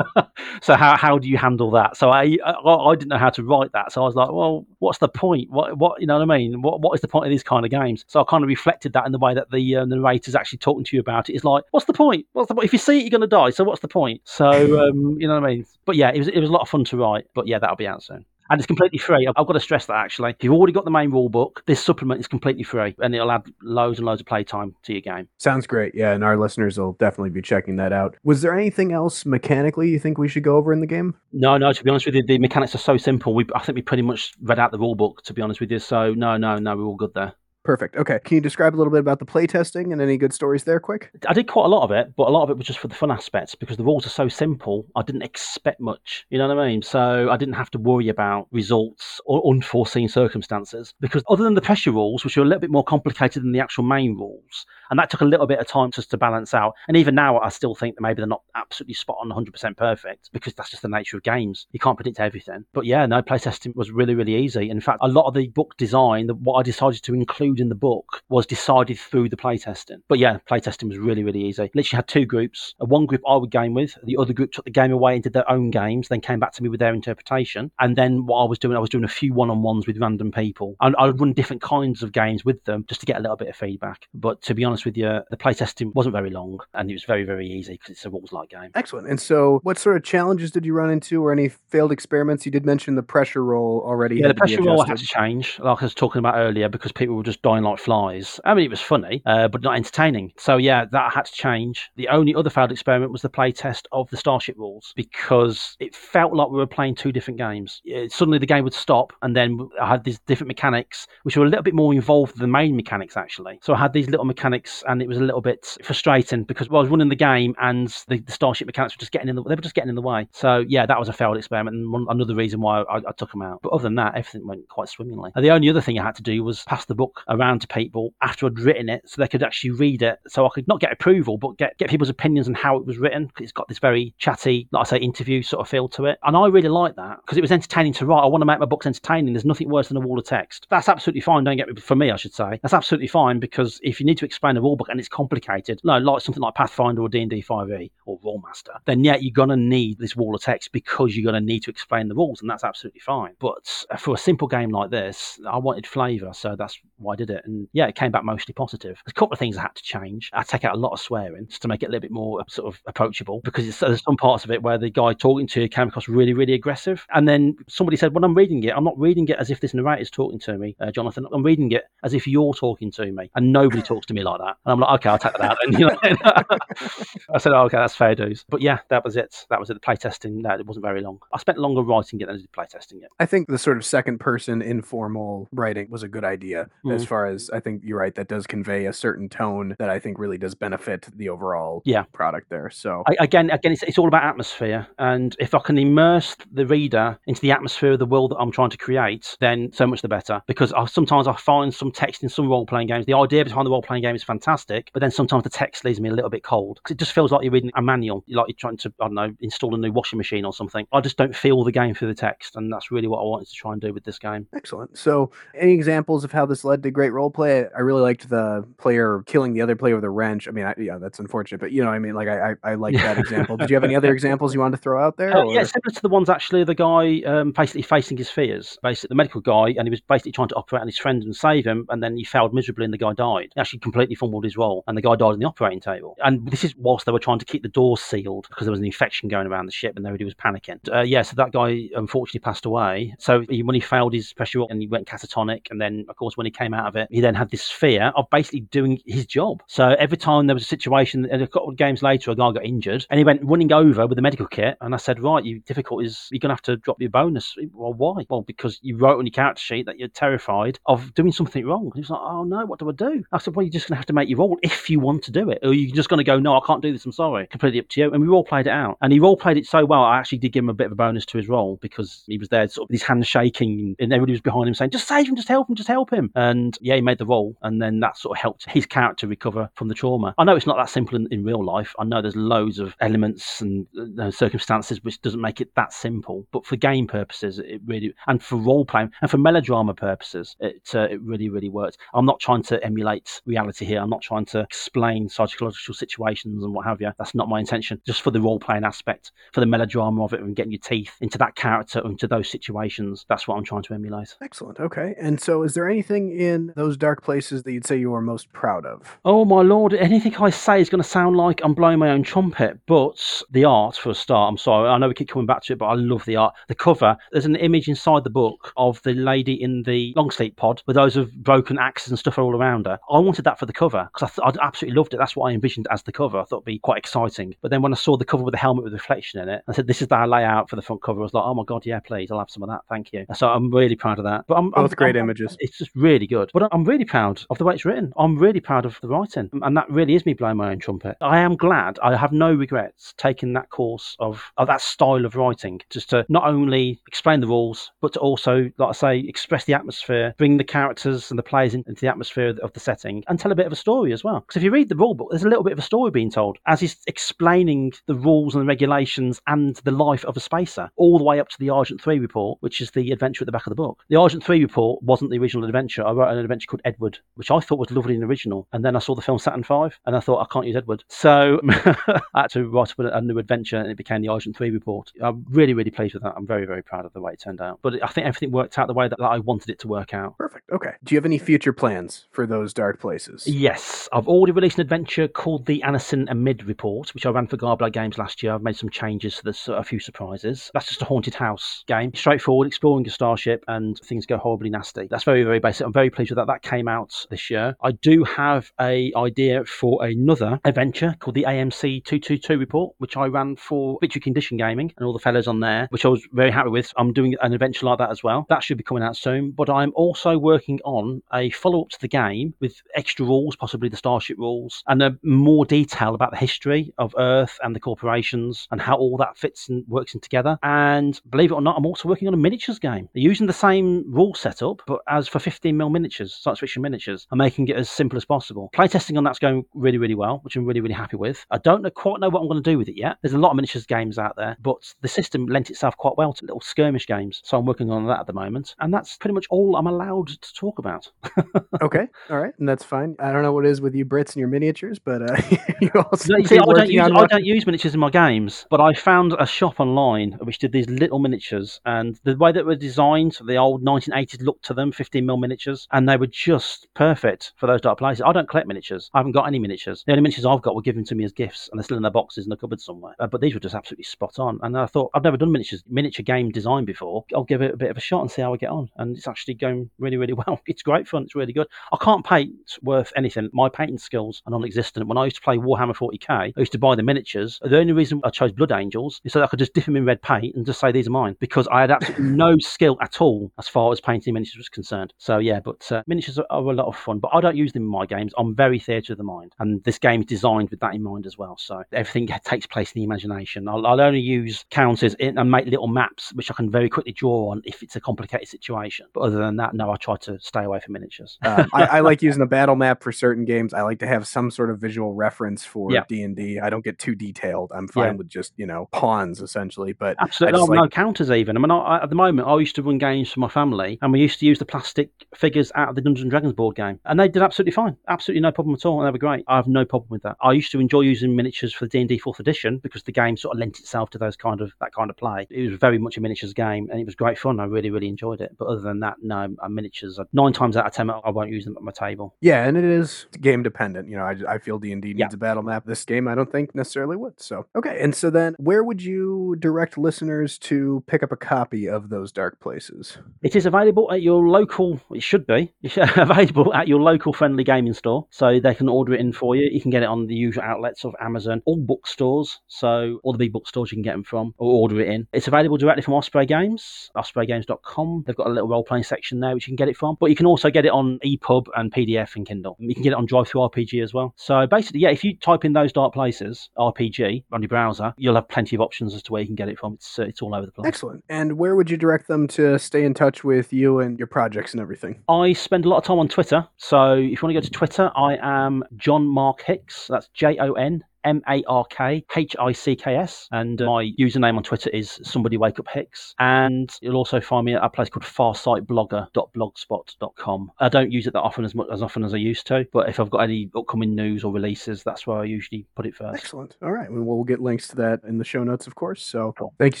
so how how do you handle that? So I, I I didn't know how to write that. So I was like, well, what what's the point? What, what, you know what I mean? What, what is the point of these kind of games? So I kind of reflected that in the way that the, uh, the narrator's actually talking to you about it. It's like, what's the point? What's the point? If you see it, you're going to die. So what's the point? So, um, you know what I mean? But yeah, it was, it was a lot of fun to write. But yeah, that'll be out soon and it's completely free. I've got to stress that actually. If you've already got the main rule book, this supplement is completely free and it'll add loads and loads of playtime to your game. Sounds great. Yeah, and our listeners will definitely be checking that out. Was there anything else mechanically you think we should go over in the game? No, no, to be honest with you, the mechanics are so simple. We, I think we pretty much read out the rule book, to be honest with you. So, no, no, no, we're all good there. Perfect. Okay. Can you describe a little bit about the playtesting and any good stories there, quick? I did quite a lot of it, but a lot of it was just for the fun aspects because the rules are so simple. I didn't expect much. You know what I mean? So I didn't have to worry about results or unforeseen circumstances because other than the pressure rules, which are a little bit more complicated than the actual main rules, and that took a little bit of time just to balance out. And even now, I still think that maybe they're not absolutely spot on 100% perfect because that's just the nature of games. You can't predict everything. But yeah, no, playtesting was really, really easy. In fact, a lot of the book design, what I decided to include in the book was decided through the playtesting. But yeah, playtesting was really, really easy. Literally had two groups. Uh, one group I would game with, the other group took the game away and did their own games, then came back to me with their interpretation. And then what I was doing, I was doing a few one on ones with random people. And I would run different kinds of games with them just to get a little bit of feedback. But to be honest with you, the playtesting wasn't very long and it was very, very easy because it's a rules like game. Excellent. And so, what sort of challenges did you run into or any failed experiments? You did mention the pressure roll already. Yeah, the pressure roll had to change, like I was talking about earlier, because people were just dying like flies. I mean, it was funny, uh, but not entertaining. So yeah, that had to change. The only other failed experiment was the playtest of the Starship rules because it felt like we were playing two different games. It, suddenly the game would stop, and then I had these different mechanics, which were a little bit more involved than the main mechanics actually. So I had these little mechanics mechanics, and it was a little bit frustrating because well, I was running the game and the, the starship mechanics were just getting in the they were just getting in the way. So yeah, that was a failed experiment, and one, another reason why I, I, took them out. But other than that, everything went quite swimmingly. And the only other thing I had to do was pass the book around to people after I'd written it, so they could actually read it, so I could not get approval, but get get people's opinions on how it was written. It's got this very chatty, like I say, interview sort of feel to it, and I really like that because it was entertaining to write. I want to make my books entertaining. There's nothing worse than a wall of text. That's absolutely fine. Don't get me for me, I should say. That's absolutely fine because if you need to explain a rule book and it's complicated, no, like something like Pathfinder or D and D 5e or Rolemaster, then yeah, you're gonna need this wall of text because you're gonna need to explain the rules, and that's absolutely fine. But for a simple game like this, I wanted flavour, so that's why I did it. And yeah, it came back mostly positive. There's a couple of things I had to change. I take out a lot of swearing just to make it a little bit more uh, sort of approachable because there's some parts of it where the guy talking to you came across really, really aggressive. And then somebody said, when I'm reading it, I'm not reading it as if this narrator is talking to me, uh, Jonathan. I'm reading it as if you're talking to me, and nobody talks to me like that. And I'm like, okay, I'll take that out. And, you know, I said, oh, okay, that's fair dues. But yeah, that was it. That was it. The playtesting, no, it wasn't very long. I spent longer writing it than I did playtesting it. I think the sort of second person informal writing was a good idea mm. as far as I think you're right. That does convey a certain tone that I think really does benefit the overall yeah. product there. So I, again, again, it's, it's all about atmosphere. And if I can immerse the reader into the atmosphere of the world that I'm trying to create, then so much the better. Because I, sometimes I find some text in some role playing games, the idea behind the role playing game is fantastic, but then sometimes the text leaves me a little bit cold because it just feels like you're reading a manual, like you're trying to, I don't know, install a new washing machine or something. I just don't feel the game through the text, and that's really what I wanted to try and do with this game. Excellent. So, any examples of how this led to great role play? I really liked the player killing the other player with a wrench. I mean, I, yeah, that's unfortunate, but you know, I mean, like I, I, I like that example. Did you have any other examples you wanted to throw out there? Uh, yeah, similar to the ones actually. The guy um, basically facing his fears, basically the medical guy, and he was basically trying to operate on his friend and save him, and then he failed miserably, and the guy died. He actually completely fumbled his roll, and the guy died on the operating table. And this is whilst they were trying to keep the doors sealed because there was an infection going around the ship, and everybody was panicking. Uh, yeah, so that guy unfortunately passed away. So he, when he failed his pressure and he went catatonic, and then of course when he came out of it, he then had this fear of basically doing his job. So every time there was a situation, and a couple of games later, a guy got injured, and he went running over with the medical kit, and I said, right, you difficulties, you're gonna have to drop your bonus. Well, why? Well, because you wrote on your character sheet that you're terrified of doing something wrong. And he was like, oh no, what do I do? I said, well, you're just gonna have to make your roll if you want to do it, or you're just gonna go, no, I can't do this. I'm sorry. Completely up to you. And we all played it out, and he role played it so well. I actually did give him a bit of a bonus to his roll because he was there, sort of his hands shaking, and everybody was behind him saying, just save him, just help him, just help him. And yeah, he made the roll, and then that sort of helped his character recover from the trauma. I know it's not that simple in, in real life. I know there's loads of elements and uh, circumstances which doesn't make it that simple, but for game purposes, it really, and for role playing and for melodrama purposes, it uh, it really really works. I'm not trying to emulate reality here. I'm not trying to explain psychological situations and what have you. That's not my intention. Just for the role playing aspect, for the melodrama of it, and getting your teeth into that character, and into those situations. That's what I'm trying to emulate. Excellent. Okay. And so, is there anything in those dark places that you'd say you are most proud of? Oh my lord! Anything I say is going to sound like I'm blowing my own trumpet, but the art for a start. I'm sorry. I know we keep coming back to it, but I love the art. The cover. There's an image inside the book of the lady in the long sleep pod with those of broken axes and stuff all around her. I wanted that for the cover because I, th- I absolutely loved it. That's what I envisioned as the cover. I thought it'd be quite exciting. But then when I saw the cover with the helmet with reflection in it, I said, "This is the layout for the front cover." I was like, "Oh my god, yeah, please, I'll have some of that. Thank you." So I'm really proud of that. But I'm both I'm, great I'm, images. It's just really good. But I'm really proud of the way it's written. I'm really proud of the writing, and that really is me blowing my own trumpet. I am glad. I have no regrets taking that course of, of that style of writing, just to not only explain the rules, but to also, like I say, express the atmosphere, bring the characters and the players into the atmosphere of the setting, and tell a bit of a story as well. Because if you read the rule book, there's a little bit of a story being told as he's explaining the rules and the regulations and the life of a spacer, all the way up to the Argent 3 report, which is the adventure at the back of the book. The Argent 3 report wasn't the original adventure. I wrote an adventure called Edward, which I thought was lovely and original. And then I saw the film Saturn 5, and I thought, I can't use Edward. So I had to write up a new adventure, and it became the Argent 3 report. I'm really, really pleased with that. I'm very, very proud of the way it turned out. But I think everything worked out the way that, that I wanted it to work out. Perfect. Okay. Do you have any future plans for those dark places? Yes. I've already released an adventure called the Anison Amid Report, which I ran for Garblade Games last year. I've made some changes, so there's a few surprises. That's just a haunted house game. Straightforward, exploring a starship, and things go horribly nasty. That's very, very basic. I'm very pleased with that. That came out this year. I do have a idea for another adventure called the AMC 222 report, which I ran for Victory Condition Gaming and all the fellows on there, which I was very happy with. I'm doing an adventure like that as well. That should be coming out soon. But I'm also working on a follow up to the game with extra rules, possibly the Starship rules, and a more detail about the history of Earth and the corporations and how all that fits and works in together. And believe it or not, I'm also working on a miniatures game. They're using the same rule setup, but as for 15mm miniatures, science fiction miniatures, I'm making it as simple as possible. Playtesting on that's going really, really well, which I'm really, really happy with. I don't know, quite know what I'm going to do with it yet. There's a lot of miniatures games out there, but the system lent itself quite well to little skirmish games. So I'm working on that at the moment. And that's pretty much all I'm allowed to talk about. okay. All right. And that's fine. I don't know what it is with you Brits and your miniatures, but uh, you also see, I don't, use, I don't use miniatures in my games, but I found a shop online which did these little miniatures. And the way that were designed, the old 1980s look to them, 15mm miniatures, and they were just perfect for those dark places. I don't collect miniatures. I haven't got any miniatures. The only miniatures I've got were given to me as gifts, and they're still in their boxes in the cupboard somewhere. Uh, but these were just absolutely spot on. And I thought, I've never done miniatures, miniature game design before. I'll give it a bit of a shot and see how I get on. And it's actually going really, really well. It's great fun. It's really good. I can't paint worth anything. My painting skills are non-existent. When I used to play Warhammer 40k, I used to buy the miniatures. The only reason I chose Blood Angels is so that I could just dip them in red paint and just say these are mine because I had absolutely no skill at all as far as painting miniatures was concerned. So yeah, but uh, miniatures are, are, a lot of fun. But I don't use them in my games. I'm very theatre of the mind, and this game is designed with that in mind as well. So everything takes place in the imagination. I'll, I'll only use counters in, and make little maps which I can very quickly draw on if it's a complicated situation. But other than that, no, I try to stay away from miniatures. uh, I, I, like using a battle map for certain games. I like to have some sort of visual reference for D and D. I don't get too detailed. I'm fine yeah. with just you know pawns essentially. But absolutely, no, like... no, counters even. I mean, I, at the moment, I used to run games for my family, and we used to use the plastic figures out of the Dungeons and Dragons board game, and they did absolutely fine, absolutely no problem at all, and they were great. I have no problem with that. I used to enjoy using miniatures for the D and D Fourth Edition because the game sort of lent itself to those kind of that kind of play. It was very much a miniatures game, and it was great fun. I really, really enjoyed it. But other than that, no, uh, miniatures. Nine times out of ten, I won't use them at my table. Yeah, and it is game dependent. You know, I, I feel D and D needs yeah. a battle map. This game, I don't think necessarily would. So okay, and so then where would you direct listeners to pick up a copy of those dark places? It is available at your local. It should be available at your local friendly gaming store, so they can order it in for you. You can get it on the usual outlets of Amazon, all bookstores. So all the big bookstores you can get them from, or order it in. It's available directly from Osprey Games, ospreygames.com. They've got a little role playing section there which you can get it from, but you can also get it on EPUB and PDF and Kindle. You can get it on drive through RPG as well. So basically, yeah, if you type in those dark places RPG on your browser, you'll have plenty of options as to where you can get it from. It's uh, it's all over the place. Excellent. And where would you direct them to stay in touch with you and your projects and everything? I spend a lot of time on Twitter. So if you want to go to Twitter, I am John Mark Hicks. That's J O N M A R K H I C K S. And uh, my username on Twitter is somebody wake up Hicks. And you'll also find me at a place called farsightblogger.blogspot.com. I don't use it that often as much as often as I used to, but if I've got any upcoming news or releases, that's where I usually put it first. Excellent. All right. Well, we'll get links to that in the show notes, of course. So cool. thank you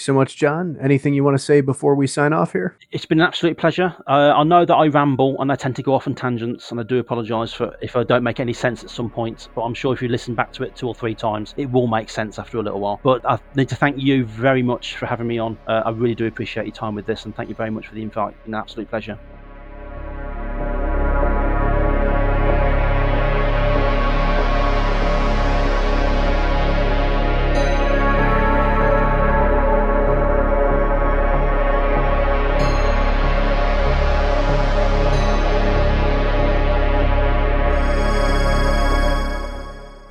so much, John. Anything you want to say before we sign off here? It's been an absolute pleasure. Uh, I know that I ramble and I tend to go off on tangents, and I do apologise for if I don't make any sense at some point, but I'm sure if you listen back to it two or three times, it will make sense after a little while. But I need to thank you very much for having me on. Uh, I really do appreciate your time with this, and thank you very much for the invite. An absolute pleasure.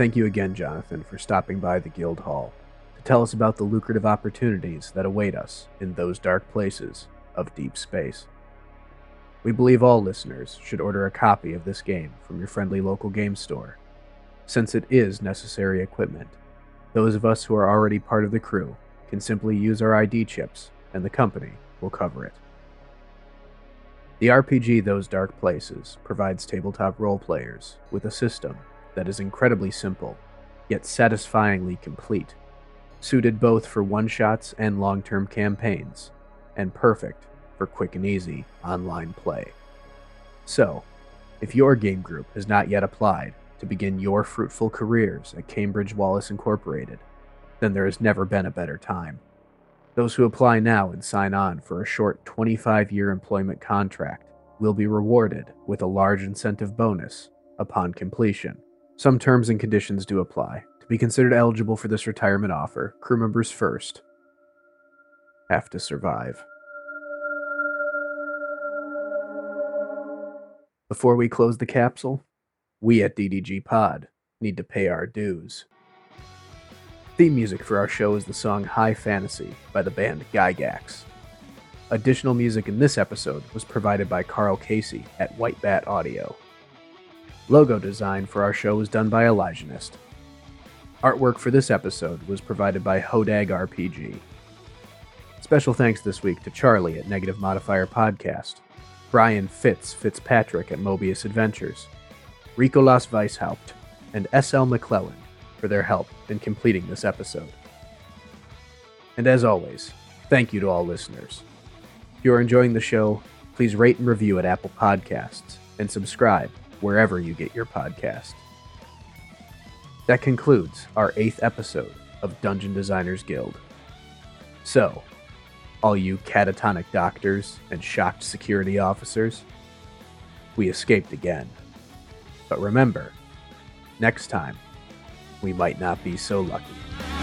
Thank you again, Jonathan, for stopping by the Guild Hall to tell us about the lucrative opportunities that await us in those dark places of deep space. We believe all listeners should order a copy of this game from your friendly local game store, since it is necessary equipment. Those of us who are already part of the crew can simply use our ID chips, and the company will cover it. The RPG Those Dark Places provides tabletop role players with a system that is incredibly simple, yet satisfyingly complete, suited both for one shots and long term campaigns, and perfect for quick and easy online play. So, if your game group has not yet applied to begin your fruitful careers at Cambridge Wallace Incorporated, then there has never been a better time. Those who apply now and sign on for a short 25 year employment contract will be rewarded with a large incentive bonus upon completion. Some terms and conditions do apply. To be considered eligible for this retirement offer, crew members first have to survive. Before we close the capsule, we at DDG Pod need to pay our dues. Theme music for our show is the song High Fantasy by the band Gygax. Additional music in this episode was provided by Karl Casey at White Bat Audio. Logo design for our show was done by Elijahist. Artwork for this episode was provided by Hodag RPG. Special thanks this week to Charley at Negative Modifier Podcast, Brian Fitz Fitzpatrick at Moebius Adventures, Ricolas Weishaupt, and S.L. McClellan for their help in completing this episode. And as always, thank you to all listeners. If you are enjoying the show, please rate and review at Apple Podcasts and subscribe wherever you get your podcast. That concludes our eighth episode of Dungeon Designers Guild. So, all you catatonic doctors and shocked security officers, we escaped again. But remember, next time, we might not be so lucky.